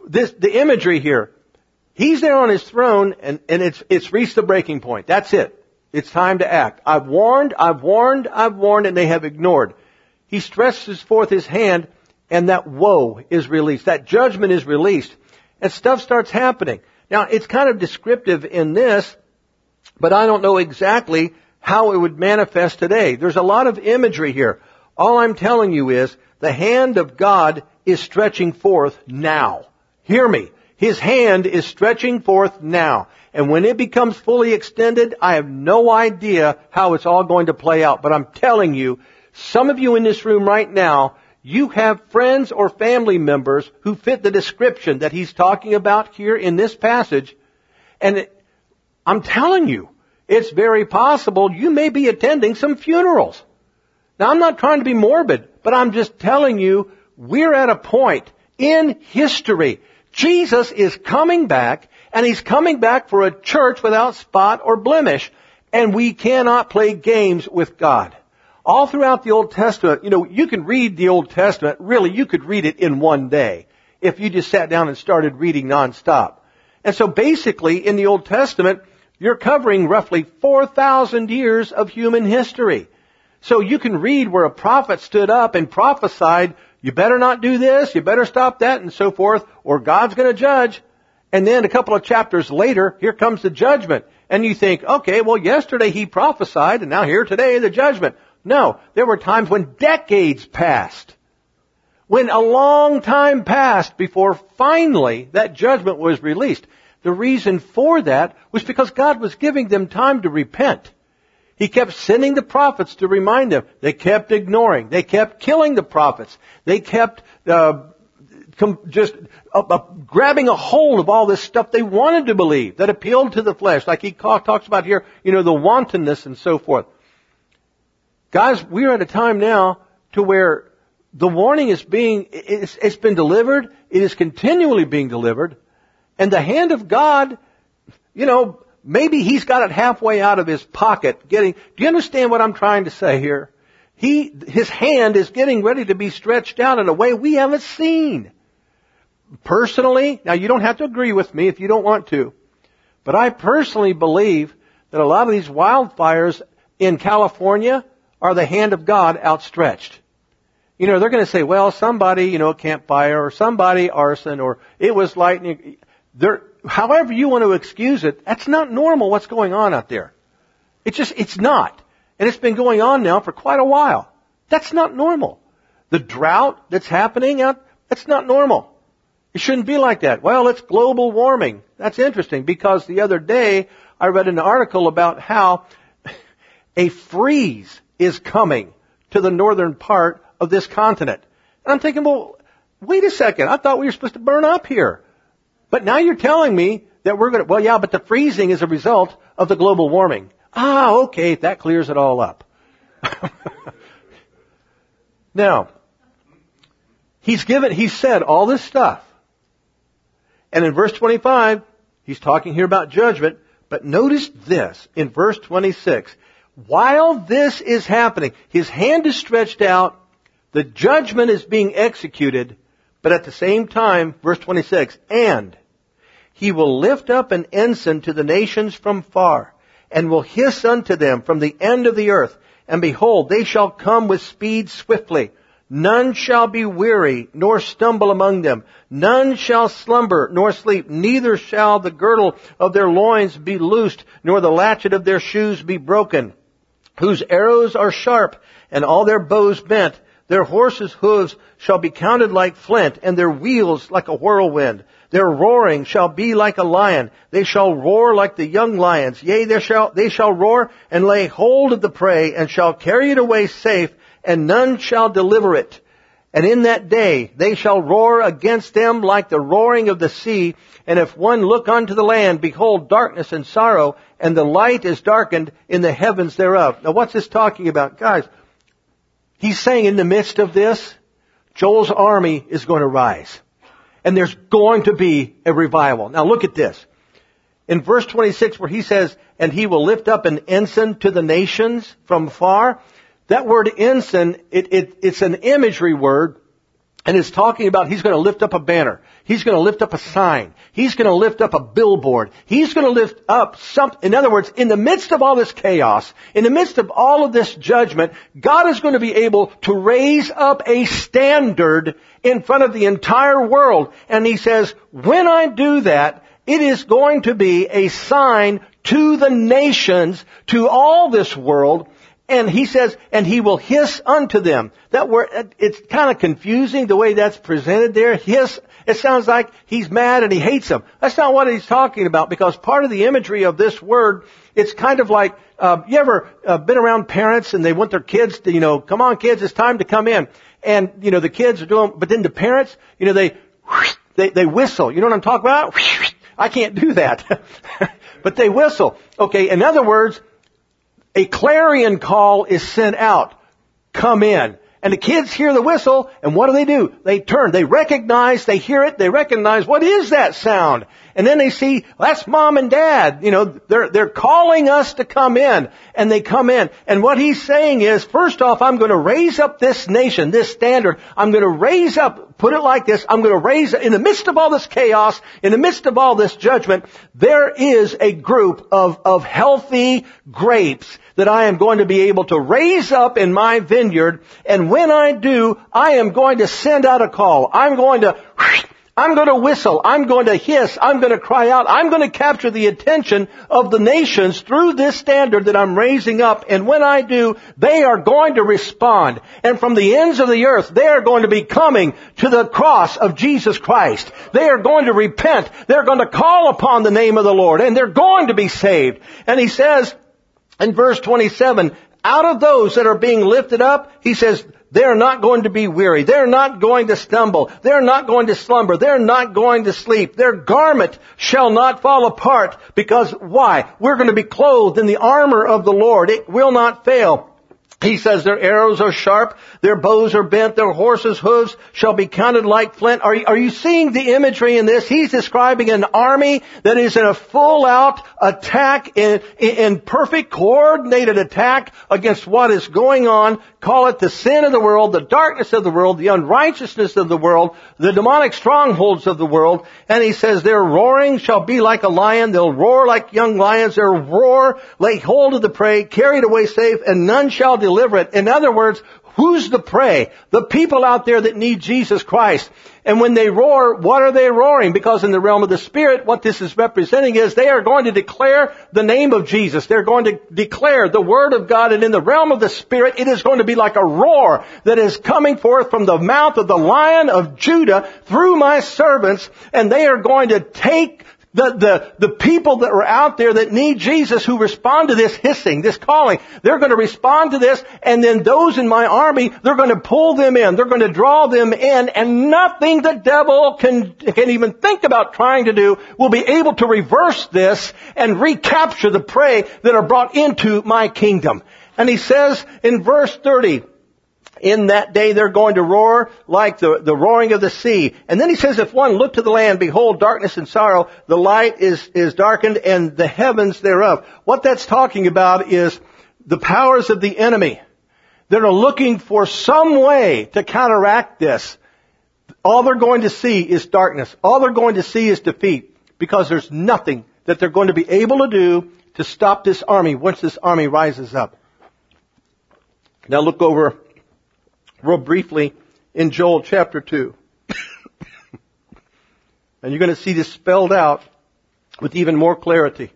this, the imagery here, he's there on his throne and, and it's, it's reached the breaking point. That's it. It's time to act. I've warned, I've warned, I've warned, and they have ignored. He stretches forth his hand, and that woe is released. That judgment is released. And stuff starts happening. Now, it's kind of descriptive in this, but I don't know exactly how it would manifest today. There's a lot of imagery here. All I'm telling you is the hand of God is stretching forth now. Hear me. His hand is stretching forth now. And when it becomes fully extended, I have no idea how it's all going to play out. But I'm telling you, some of you in this room right now, you have friends or family members who fit the description that he's talking about here in this passage. And it, I'm telling you, it's very possible you may be attending some funerals. Now I'm not trying to be morbid, but I'm just telling you, we're at a point in history. Jesus is coming back, and He's coming back for a church without spot or blemish, and we cannot play games with God. All throughout the Old Testament, you know, you can read the Old Testament, really, you could read it in one day if you just sat down and started reading nonstop. And so basically, in the Old Testament, you're covering roughly 4,000 years of human history. So you can read where a prophet stood up and prophesied, you better not do this, you better stop that, and so forth, or God's gonna judge. And then a couple of chapters later, here comes the judgment. And you think, okay, well yesterday he prophesied, and now here today the judgment. No, there were times when decades passed. When a long time passed before finally that judgment was released. The reason for that was because God was giving them time to repent. He kept sending the prophets to remind them. They kept ignoring. They kept killing the prophets. They kept uh, com- just uh, uh, grabbing a hold of all this stuff they wanted to believe that appealed to the flesh, like he talks about here. You know, the wantonness and so forth. Guys, we're at a time now to where the warning is being, it's, it's been delivered, it is continually being delivered, and the hand of God, you know, maybe he's got it halfway out of his pocket getting, do you understand what I'm trying to say here? He, his hand is getting ready to be stretched out in a way we haven't seen. Personally, now you don't have to agree with me if you don't want to, but I personally believe that a lot of these wildfires in California are the hand of God outstretched. You know, they're going to say, well, somebody, you know, campfire or somebody arson or it was lightning. There, however you want to excuse it, that's not normal what's going on out there. It's just, it's not. And it's been going on now for quite a while. That's not normal. The drought that's happening out, that's not normal. It shouldn't be like that. Well, it's global warming. That's interesting because the other day I read an article about how a freeze is coming to the northern part of this continent. And I'm thinking, well, wait a second. I thought we were supposed to burn up here. But now you're telling me that we're going to, well, yeah, but the freezing is a result of the global warming. Ah, okay, that clears it all up. now, he's given, he said all this stuff. And in verse 25, he's talking here about judgment, but notice this in verse 26. While this is happening, his hand is stretched out, the judgment is being executed, but at the same time, verse 26, and he will lift up an ensign to the nations from far, and will hiss unto them from the end of the earth, and behold, they shall come with speed swiftly. None shall be weary, nor stumble among them. None shall slumber, nor sleep. Neither shall the girdle of their loins be loosed, nor the latchet of their shoes be broken whose arrows are sharp and all their bows bent. Their horses' hooves shall be counted like flint and their wheels like a whirlwind. Their roaring shall be like a lion. They shall roar like the young lions. Yea, they shall, they shall roar and lay hold of the prey and shall carry it away safe and none shall deliver it. And in that day they shall roar against them like the roaring of the sea. And if one look unto the land, behold darkness and sorrow, and the light is darkened in the heavens thereof. Now what's this talking about? Guys, he's saying in the midst of this, Joel's army is going to rise. And there's going to be a revival. Now look at this. In verse 26 where he says, and he will lift up an ensign to the nations from far, that word ensign, it, it, it's an imagery word and it's talking about he's going to lift up a banner. He's going to lift up a sign. He's going to lift up a billboard. He's going to lift up some, in other words, in the midst of all this chaos, in the midst of all of this judgment, God is going to be able to raise up a standard in front of the entire world. And he says, when I do that, it is going to be a sign to the nations, to all this world, and he says, and he will hiss unto them. That word, it's kind of confusing the way that's presented there. Hiss, it sounds like he's mad and he hates them. That's not what he's talking about because part of the imagery of this word, it's kind of like, uh, you ever uh, been around parents and they want their kids to, you know, come on kids, it's time to come in. And, you know, the kids are doing, but then the parents, you know, they, they, they whistle. You know what I'm talking about? I can't do that. but they whistle. Okay, in other words, a clarion call is sent out. Come in. And the kids hear the whistle, and what do they do? They turn. They recognize, they hear it, they recognize, what is that sound? And then they see, that's mom and dad. You know, they're, they're calling us to come in. And they come in. And what he's saying is, first off, I'm going to raise up this nation, this standard. I'm going to raise up, put it like this, I'm going to raise, in the midst of all this chaos, in the midst of all this judgment, there is a group of, of healthy grapes that I am going to be able to raise up in my vineyard. And when I do, I am going to send out a call. I'm going to I'm going to whistle. I'm going to hiss. I'm going to cry out. I'm going to capture the attention of the nations through this standard that I'm raising up. And when I do, they are going to respond. And from the ends of the earth, they are going to be coming to the cross of Jesus Christ. They are going to repent. They're going to call upon the name of the Lord and they're going to be saved. And he says in verse 27, out of those that are being lifted up, he says, they're not going to be weary. They're not going to stumble. They're not going to slumber. They're not going to sleep. Their garment shall not fall apart because why? We're going to be clothed in the armor of the Lord. It will not fail. He says their arrows are sharp, their bows are bent, their horses' hooves shall be counted like flint. Are you, are you seeing the imagery in this? He's describing an army that is in a full out attack, in, in perfect coordinated attack against what is going on. Call it the sin of the world, the darkness of the world, the unrighteousness of the world, the demonic strongholds of the world. And he says their roaring shall be like a lion. They'll roar like young lions. Their roar lay hold of the prey, carried away safe, and none shall deliver it. In other words, who's the prey? The people out there that need Jesus Christ. And when they roar, what are they roaring? Because in the realm of the Spirit, what this is representing is they are going to declare the name of Jesus. They're going to declare the Word of God. And in the realm of the Spirit, it is going to be like a roar that is coming forth from the mouth of the Lion of Judah through my servants. And they are going to take the, the, the people that are out there that need Jesus who respond to this hissing, this calling, they're going to respond to this and then those in my army, they're going to pull them in. They're going to draw them in and nothing the devil can, can even think about trying to do will be able to reverse this and recapture the prey that are brought into my kingdom. And he says in verse 30, in that day they're going to roar like the, the roaring of the sea. And then he says, if one look to the land, behold darkness and sorrow, the light is, is darkened and the heavens thereof. What that's talking about is the powers of the enemy that are looking for some way to counteract this. All they're going to see is darkness. All they're going to see is defeat because there's nothing that they're going to be able to do to stop this army once this army rises up. Now look over real briefly in Joel chapter 2. and you're going to see this spelled out with even more clarity.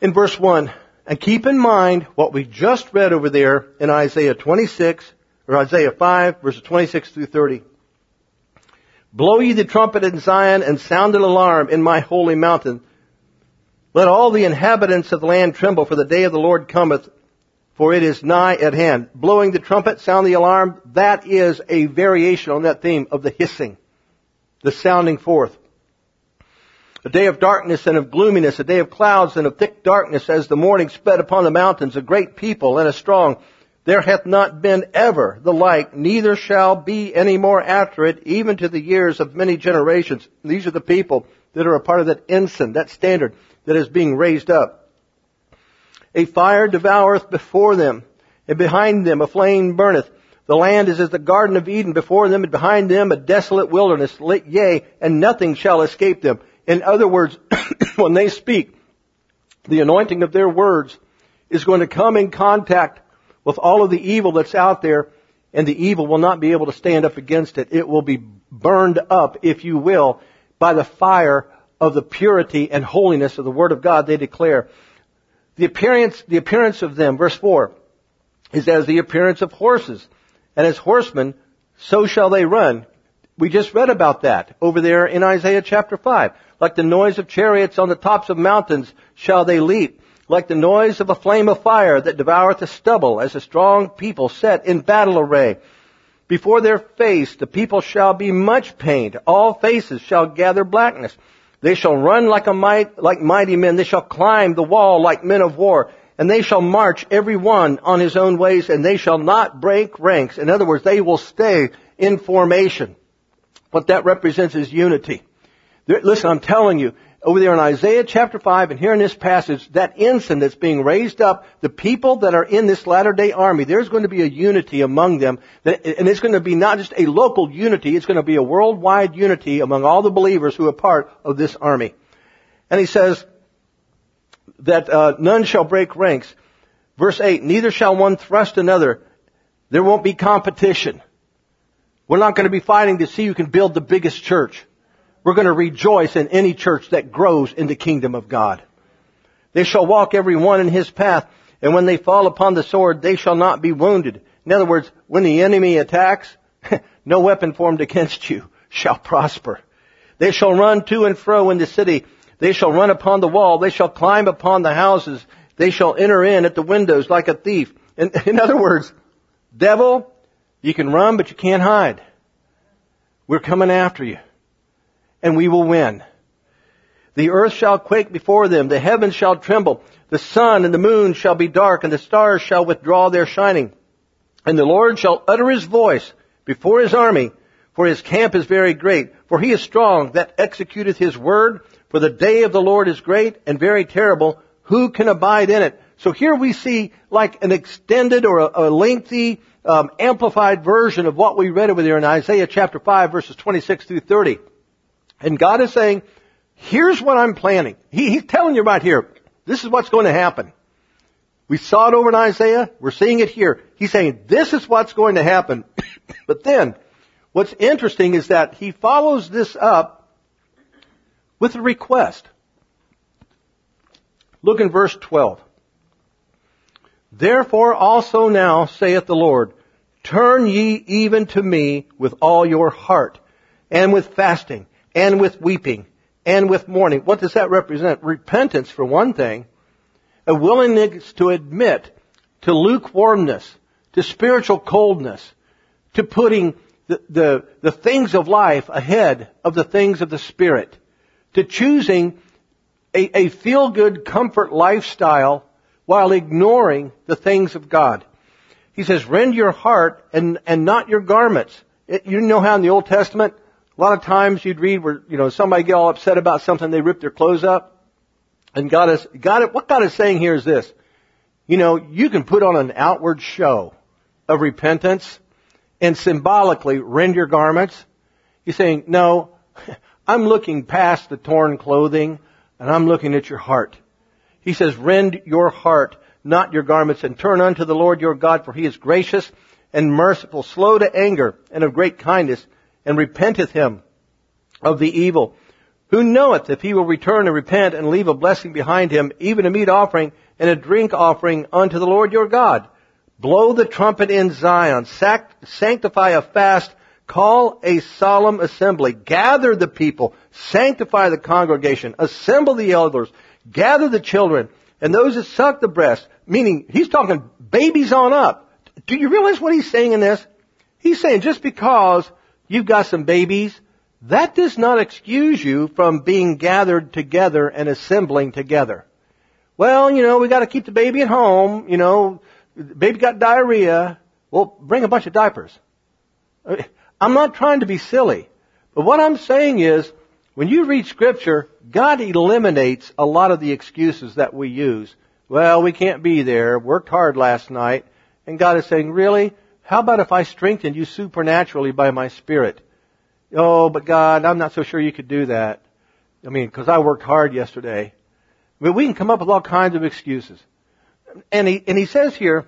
In verse 1, and keep in mind what we just read over there in Isaiah 26, or Isaiah 5, verses 26 through 30. Blow ye the trumpet in Zion and sound an alarm in my holy mountain. Let all the inhabitants of the land tremble, for the day of the Lord cometh, for it is nigh at hand. Blowing the trumpet, sound the alarm, that is a variation on that theme of the hissing, the sounding forth. A day of darkness and of gloominess, a day of clouds and of thick darkness as the morning sped upon the mountains, a great people and a strong. There hath not been ever the like, neither shall be any more after it, even to the years of many generations. These are the people that are a part of that ensign, that standard that is being raised up. A fire devoureth before them, and behind them a flame burneth. The land is as the Garden of Eden before them and behind them a desolate wilderness, yea, and nothing shall escape them. In other words, when they speak, the anointing of their words is going to come in contact with all of the evil that's out there, and the evil will not be able to stand up against it. It will be burned up, if you will, by the fire of the purity and holiness of the Word of God they declare. The appearance, the appearance of them, verse 4, is as the appearance of horses. And as horsemen, so shall they run. We just read about that over there in Isaiah chapter 5. Like the noise of chariots on the tops of mountains shall they leap. Like the noise of a flame of fire that devoureth the stubble as a strong people set in battle array. Before their face the people shall be much pained. All faces shall gather blackness. They shall run like a might, like mighty men. They shall climb the wall like men of war. And they shall march every one on his own ways and they shall not break ranks. In other words, they will stay in formation. What that represents is unity. Listen, I'm telling you, over there in Isaiah chapter 5 and here in this passage, that ensign that's being raised up, the people that are in this latter day army, there's going to be a unity among them. And it's going to be not just a local unity, it's going to be a worldwide unity among all the believers who are part of this army. And he says that uh, none shall break ranks. Verse 8, neither shall one thrust another. There won't be competition. We're not going to be fighting to see who can build the biggest church. We're going to rejoice in any church that grows in the kingdom of God. They shall walk every one in his path, and when they fall upon the sword, they shall not be wounded. In other words, when the enemy attacks, no weapon formed against you shall prosper. They shall run to and fro in the city. They shall run upon the wall. They shall climb upon the houses. They shall enter in at the windows like a thief. In, in other words, devil, you can run, but you can't hide. We're coming after you and we will win. The earth shall quake before them, the heavens shall tremble, the sun and the moon shall be dark, and the stars shall withdraw their shining. And the Lord shall utter his voice before his army, for his camp is very great, for he is strong that executeth his word, for the day of the Lord is great and very terrible, who can abide in it? So here we see like an extended or a, a lengthy, um, amplified version of what we read over there in Isaiah chapter 5 verses 26 through 30. And God is saying, here's what I'm planning. He, he's telling you right here, this is what's going to happen. We saw it over in Isaiah. We're seeing it here. He's saying, this is what's going to happen. but then, what's interesting is that he follows this up with a request. Look in verse 12. Therefore also now, saith the Lord, turn ye even to me with all your heart, and with fasting, and with weeping and with mourning. What does that represent? Repentance for one thing, a willingness to admit to lukewarmness, to spiritual coldness, to putting the, the, the things of life ahead of the things of the Spirit, to choosing a, a feel-good comfort lifestyle while ignoring the things of God. He says, rend your heart and, and not your garments. It, you know how in the Old Testament, a lot of times you'd read where, you know, somebody get all upset about something, they rip their clothes up. And God is, God, what God is saying here is this. You know, you can put on an outward show of repentance and symbolically rend your garments. He's saying, no, I'm looking past the torn clothing and I'm looking at your heart. He says, rend your heart, not your garments, and turn unto the Lord your God, for he is gracious and merciful, slow to anger, and of great kindness, and repenteth him of the evil. Who knoweth if he will return and repent and leave a blessing behind him, even a meat offering and a drink offering unto the Lord your God? Blow the trumpet in Zion, sanctify a fast, call a solemn assembly, gather the people, sanctify the congregation, assemble the elders, gather the children, and those that suck the breast, meaning he's talking babies on up. Do you realize what he's saying in this? He's saying just because you've got some babies, that does not excuse you from being gathered together and assembling together. Well, you know, we gotta keep the baby at home, you know, baby got diarrhea, well, bring a bunch of diapers. Uh, I'm not trying to be silly, but what I'm saying is, when you read scripture, God eliminates a lot of the excuses that we use. Well, we can't be there, worked hard last night, and God is saying, really? How about if I strengthened you supernaturally by my Spirit? Oh, but God, I'm not so sure you could do that. I mean, because I worked hard yesterday. Mean, we can come up with all kinds of excuses. And he, and he says here,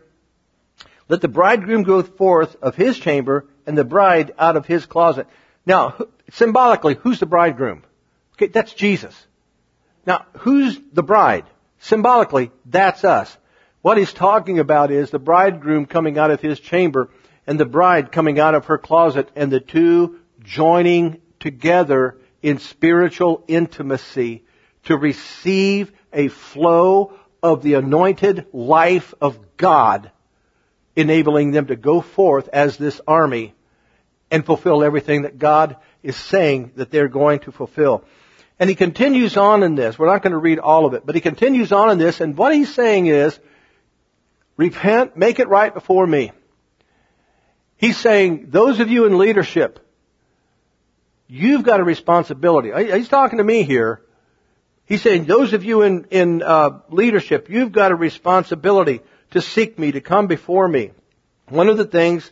let the bridegroom go forth of his chamber and the bride out of his closet. Now, symbolically, who's the bridegroom? Okay, that's Jesus. Now, who's the bride? Symbolically, that's us. What he's talking about is the bridegroom coming out of his chamber and the bride coming out of her closet and the two joining together in spiritual intimacy to receive a flow of the anointed life of God, enabling them to go forth as this army and fulfill everything that God is saying that they're going to fulfill. And he continues on in this. We're not going to read all of it, but he continues on in this, and what he's saying is, repent, make it right before me. He's saying, those of you in leadership, you've got a responsibility. He's talking to me here. He's saying, those of you in, in uh, leadership, you've got a responsibility to seek me, to come before me. One of the things,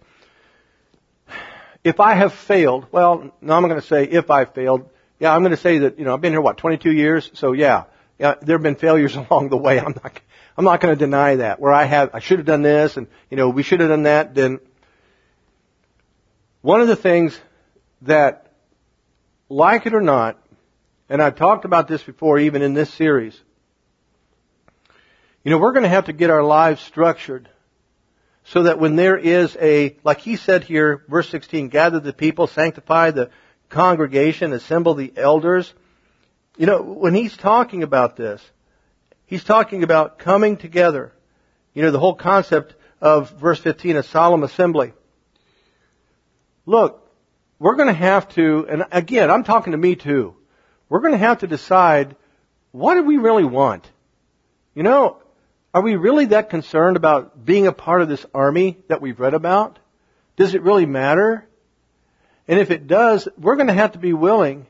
if I have failed, well, no, I'm going to say if I failed. Yeah, I'm going to say that, you know, I've been here, what, 22 years? So yeah, yeah, there have been failures along the way. I'm not, I'm not going to deny that. Where I have, I should have done this and, you know, we should have done that, then one of the things that, like it or not, and I've talked about this before even in this series. You know, we're going to have to get our lives structured so that when there is a, like he said here, verse 16, gather the people, sanctify the congregation, assemble the elders. You know, when he's talking about this, he's talking about coming together. You know, the whole concept of verse 15, a solemn assembly. Look, we're going to have to, and again, I'm talking to me too we're going to have to decide what do we really want? You know, are we really that concerned about being a part of this army that we've read about? Does it really matter? And if it does, we're going to have to be willing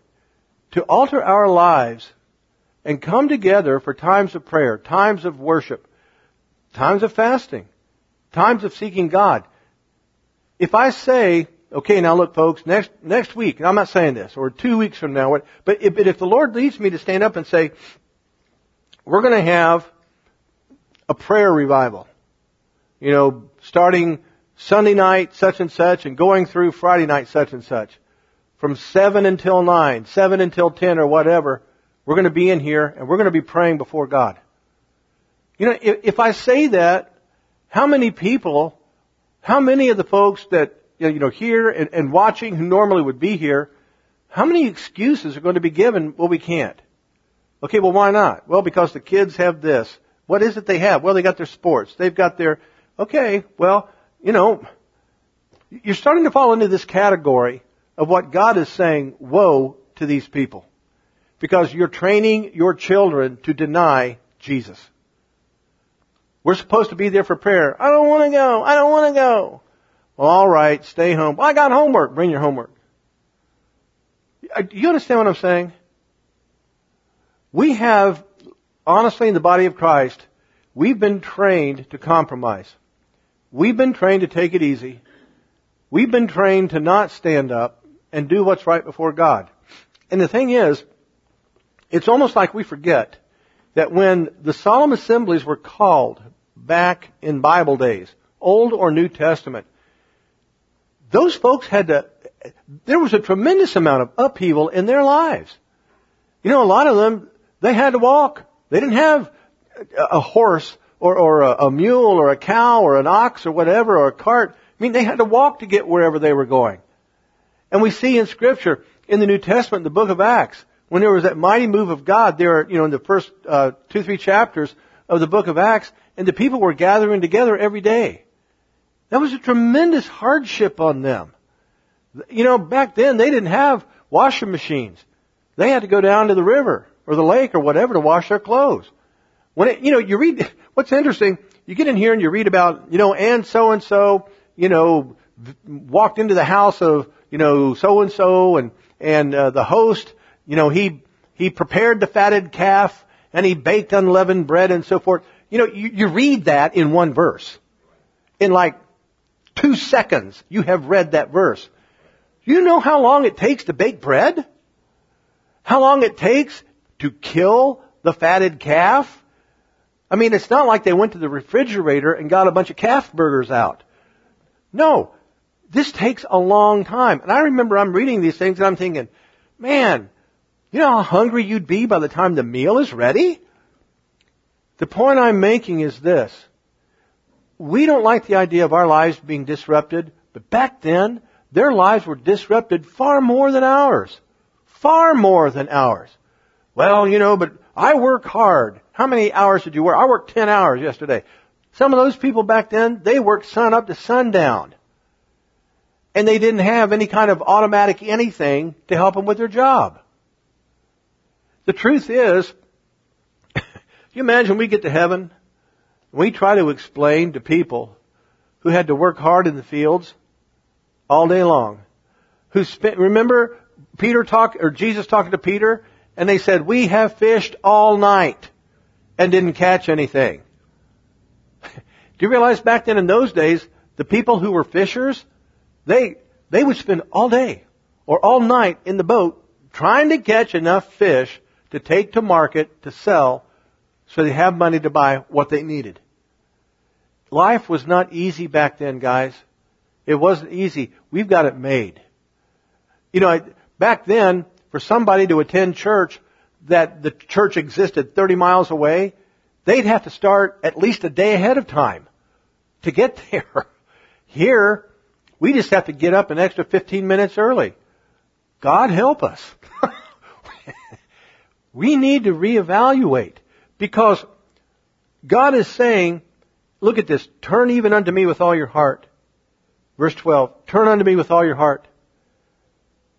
to alter our lives and come together for times of prayer, times of worship, times of fasting, times of seeking God. If I say, okay, now look folks, next, next week, I'm not saying this, or two weeks from now, but if, but if the Lord leads me to stand up and say, we're going to have a prayer revival, you know, starting Sunday night such and such and going through Friday night such and such, from 7 until 9, 7 until 10 or whatever, we're going to be in here and we're going to be praying before God. You know, if, if I say that, how many people, how many of the folks that you know, here and, and watching who normally would be here, how many excuses are going to be given? Well, we can't. Okay, well, why not? Well, because the kids have this. What is it they have? Well, they got their sports. They've got their, okay, well, you know, you're starting to fall into this category of what God is saying, woe to these people. Because you're training your children to deny Jesus. We're supposed to be there for prayer. I don't want to go. I don't want to go. Well, all right, stay home. I got homework. Bring your homework. Uh, do you understand what I'm saying? We have, honestly, in the body of Christ, we've been trained to compromise. We've been trained to take it easy. We've been trained to not stand up and do what's right before God. And the thing is, it's almost like we forget that when the solemn assemblies were called back in Bible days, Old or New Testament, those folks had to, there was a tremendous amount of upheaval in their lives. You know, a lot of them, they had to walk. They didn't have a horse or, or a, a mule or a cow or an ox or whatever or a cart. I mean, they had to walk to get wherever they were going. And we see in scripture, in the New Testament, the book of Acts, when there was that mighty move of God there, you know, in the first uh, two, three chapters of the book of Acts, and the people were gathering together every day. That was a tremendous hardship on them. You know, back then they didn't have washing machines. They had to go down to the river or the lake or whatever to wash their clothes. When it, you know, you read, what's interesting, you get in here and you read about, you know, and so and so, you know, walked into the house of, you know, so and so and, and, uh, the host, you know, he, he prepared the fatted calf and he baked unleavened bread and so forth. You know, you, you read that in one verse. In like two seconds you have read that verse. You know how long it takes to bake bread? How long it takes to kill the fatted calf? I mean, it's not like they went to the refrigerator and got a bunch of calf burgers out. No. This takes a long time. And I remember I'm reading these things and I'm thinking, man, you know how hungry you'd be by the time the meal is ready? The point I'm making is this. We don't like the idea of our lives being disrupted, but back then, their lives were disrupted far more than ours. Far more than ours. Well, you know, but I work hard. How many hours did you work? I worked 10 hours yesterday. Some of those people back then, they worked sun up to sundown. And they didn't have any kind of automatic anything to help them with their job. The truth is, you imagine we get to heaven, we try to explain to people who had to work hard in the fields all day long, who spent, remember Peter talk, or Jesus talking to Peter, and they said, we have fished all night and didn't catch anything. Do you realize back then in those days, the people who were fishers, they, they would spend all day or all night in the boat trying to catch enough fish to take to market to sell so they have money to buy what they needed. Life was not easy back then, guys. It wasn't easy. We've got it made. You know, back then, for somebody to attend church that the church existed 30 miles away, they'd have to start at least a day ahead of time to get there. Here, we just have to get up an extra 15 minutes early. God help us. we need to reevaluate because God is saying, look at this, turn even unto me with all your heart. Verse 12, turn unto me with all your heart.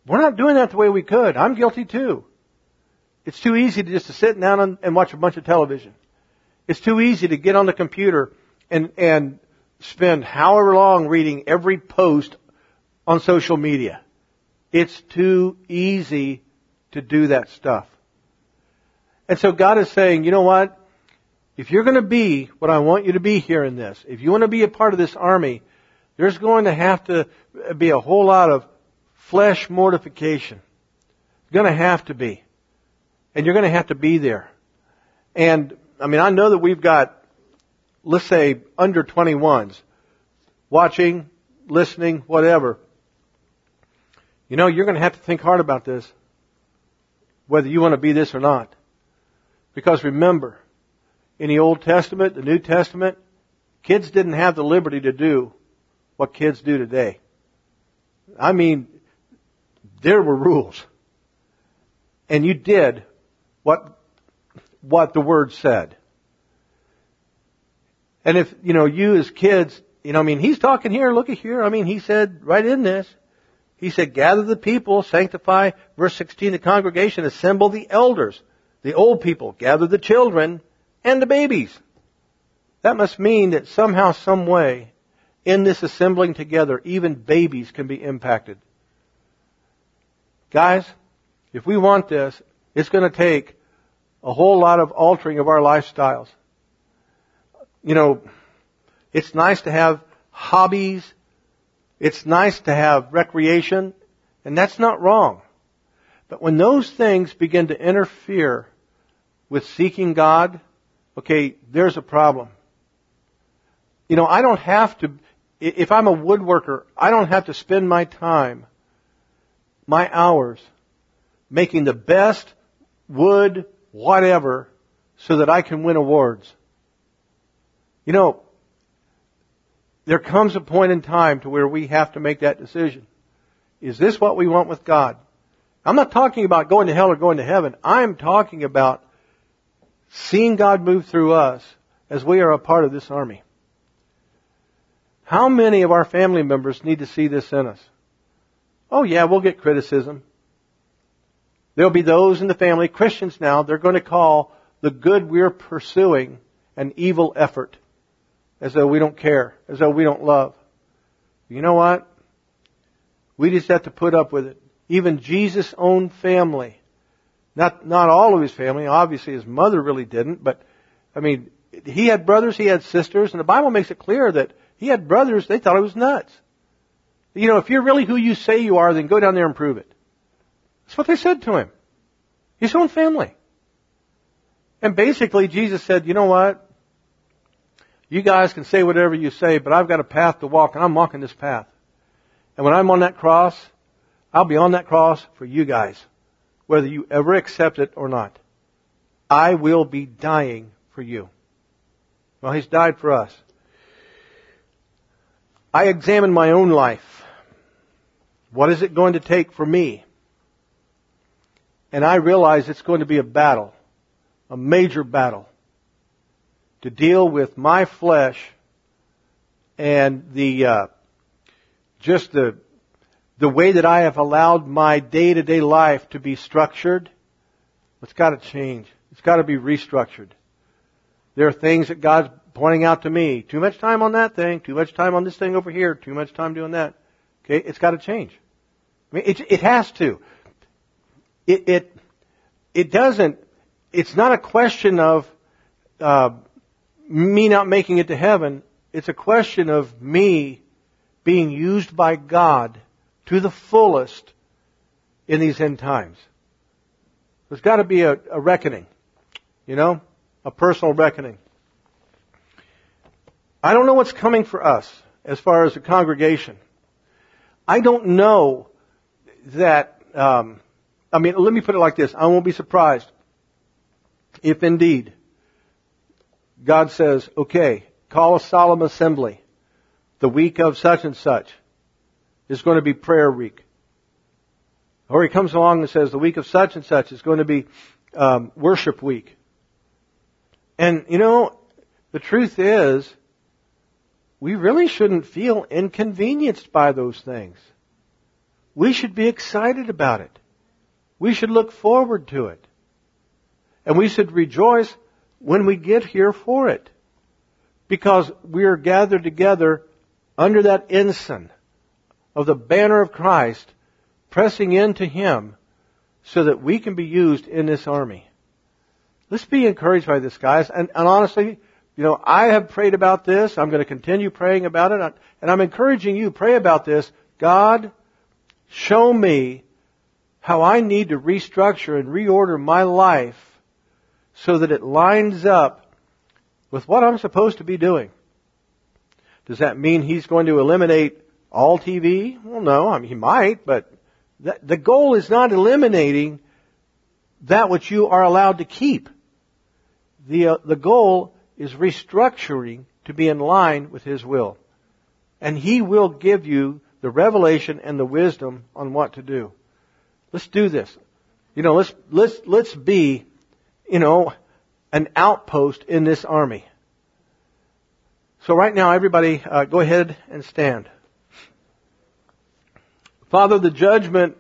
We're not doing that the way we could. I'm guilty too. It's too easy to just to sit down and watch a bunch of television. It's too easy to get on the computer and, and spend however long reading every post on social media. It's too easy to do that stuff. And so God is saying, you know what? If you're going to be what I want you to be here in this, if you want to be a part of this army, there's going to have to be a whole lot of flesh mortification. It's going to have to be. And you're going to have to be there. And, I mean, I know that we've got, let's say, under 21s watching, listening, whatever. You know, you're going to have to think hard about this, whether you want to be this or not. Because remember, in the Old Testament, the New Testament, kids didn't have the liberty to do what kids do today. I mean, there were rules. And you did what, what the word said. And if, you know, you as kids, you know, I mean, he's talking here, look at here. I mean, he said right in this, he said, gather the people, sanctify, verse 16, the congregation, assemble the elders, the old people, gather the children, and the babies. That must mean that somehow, some way, in this assembling together, even babies can be impacted. Guys, if we want this, it's going to take a whole lot of altering of our lifestyles. You know, it's nice to have hobbies. It's nice to have recreation, and that's not wrong. But when those things begin to interfere with seeking God, okay, there's a problem. You know, I don't have to, if I'm a woodworker, I don't have to spend my time my hours making the best wood, whatever, so that I can win awards. You know, there comes a point in time to where we have to make that decision. Is this what we want with God? I'm not talking about going to hell or going to heaven. I'm talking about seeing God move through us as we are a part of this army. How many of our family members need to see this in us? Oh yeah, we'll get criticism. There'll be those in the family, Christians now, they're going to call the good we're pursuing an evil effort. As though we don't care. As though we don't love. You know what? We just have to put up with it. Even Jesus' own family. Not, not all of his family. Obviously his mother really didn't, but, I mean, he had brothers, he had sisters, and the Bible makes it clear that He had brothers, they thought he was nuts. You know, if you're really who you say you are, then go down there and prove it. That's what they said to him. His own family. And basically, Jesus said, you know what? You guys can say whatever you say, but I've got a path to walk, and I'm walking this path. And when I'm on that cross, I'll be on that cross for you guys, whether you ever accept it or not. I will be dying for you. Well, He's died for us. I examine my own life. What is it going to take for me? And I realize it's going to be a battle, a major battle, to deal with my flesh and the uh, just the the way that I have allowed my day to day life to be structured. It's got to change. It's got to be restructured. There are things that God's pointing out to me. Too much time on that thing. Too much time on this thing over here. Too much time doing that. Okay, it's got to change. I mean, it, it has to. It, it, it doesn't, it's not a question of, uh, me not making it to heaven. It's a question of me being used by God to the fullest in these end times. There's got to be a, a reckoning, you know, a personal reckoning. I don't know what's coming for us as far as a congregation. I don't know that, um, I mean, let me put it like this. I won't be surprised if indeed God says, okay, call a solemn assembly. The week of such and such is going to be prayer week. Or he comes along and says, the week of such and such is going to be um, worship week. And, you know, the truth is, we really shouldn't feel inconvenienced by those things. We should be excited about it. We should look forward to it. And we should rejoice when we get here for it. Because we are gathered together under that ensign of the banner of Christ, pressing into Him so that we can be used in this army. Let's be encouraged by this, guys. And, and honestly, you know, I have prayed about this. I'm going to continue praying about it. And I'm encouraging you, pray about this. God, show me how I need to restructure and reorder my life so that it lines up with what I'm supposed to be doing. Does that mean he's going to eliminate all TV? Well, no. I mean, he might, but the goal is not eliminating that which you are allowed to keep. The, uh, the goal is restructuring to be in line with His will. And He will give you the revelation and the wisdom on what to do. Let's do this. You know, let's, let's, let's be, you know, an outpost in this army. So right now, everybody, uh, go ahead and stand. Father, the judgment,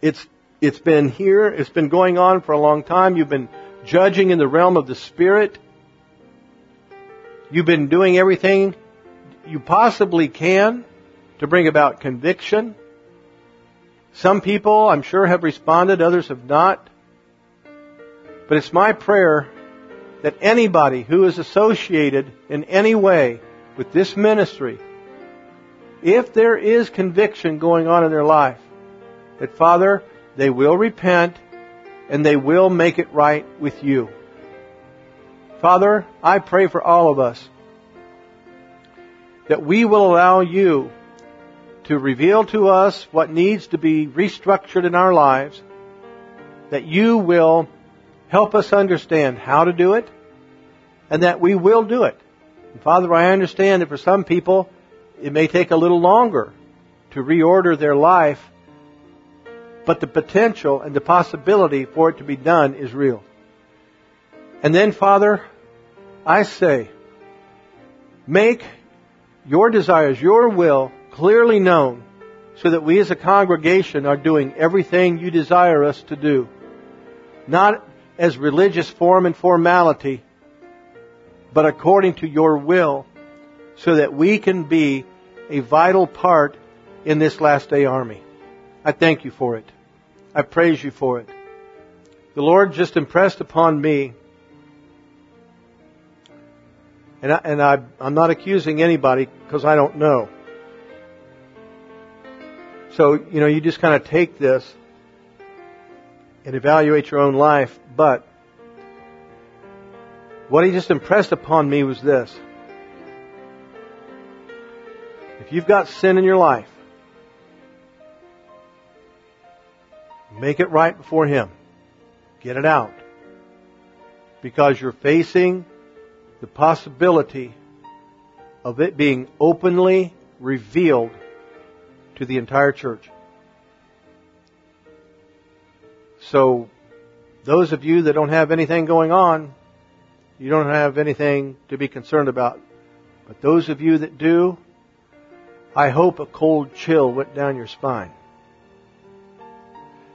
it's, it's been here. It's been going on for a long time. You've been judging in the realm of the Spirit. You've been doing everything you possibly can to bring about conviction. Some people, I'm sure, have responded, others have not. But it's my prayer that anybody who is associated in any way with this ministry, if there is conviction going on in their life, that Father, they will repent and they will make it right with you. Father, I pray for all of us that we will allow you to reveal to us what needs to be restructured in our lives, that you will help us understand how to do it, and that we will do it. And Father, I understand that for some people, it may take a little longer to reorder their life, but the potential and the possibility for it to be done is real. And then, Father, I say, make your desires, your will clearly known so that we as a congregation are doing everything you desire us to do. Not as religious form and formality, but according to your will so that we can be a vital part in this last day army. I thank you for it. I praise you for it. The Lord just impressed upon me And, I, and I, I'm not accusing anybody because I don't know. So, you know, you just kind of take this and evaluate your own life. But what he just impressed upon me was this. If you've got sin in your life, make it right before him. Get it out. Because you're facing the possibility of it being openly revealed to the entire church. So, those of you that don't have anything going on, you don't have anything to be concerned about. But those of you that do, I hope a cold chill went down your spine.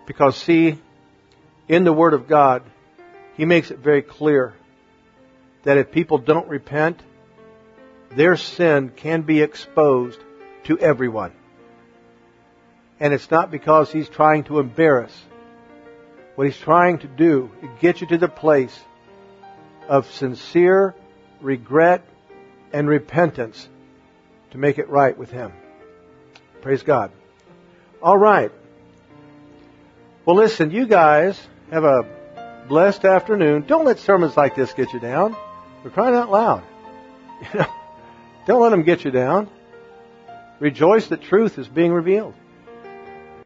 Because see, in the Word of God, He makes it very clear that if people don't repent, their sin can be exposed to everyone. And it's not because He's trying to embarrass. What He's trying to do is get you to the place of sincere regret and repentance to make it right with Him. Praise God. All right. Well, listen, you guys have a blessed afternoon. Don't let sermons like this get you down. We're crying out loud. You know, don't let them get you down. Rejoice that truth is being revealed.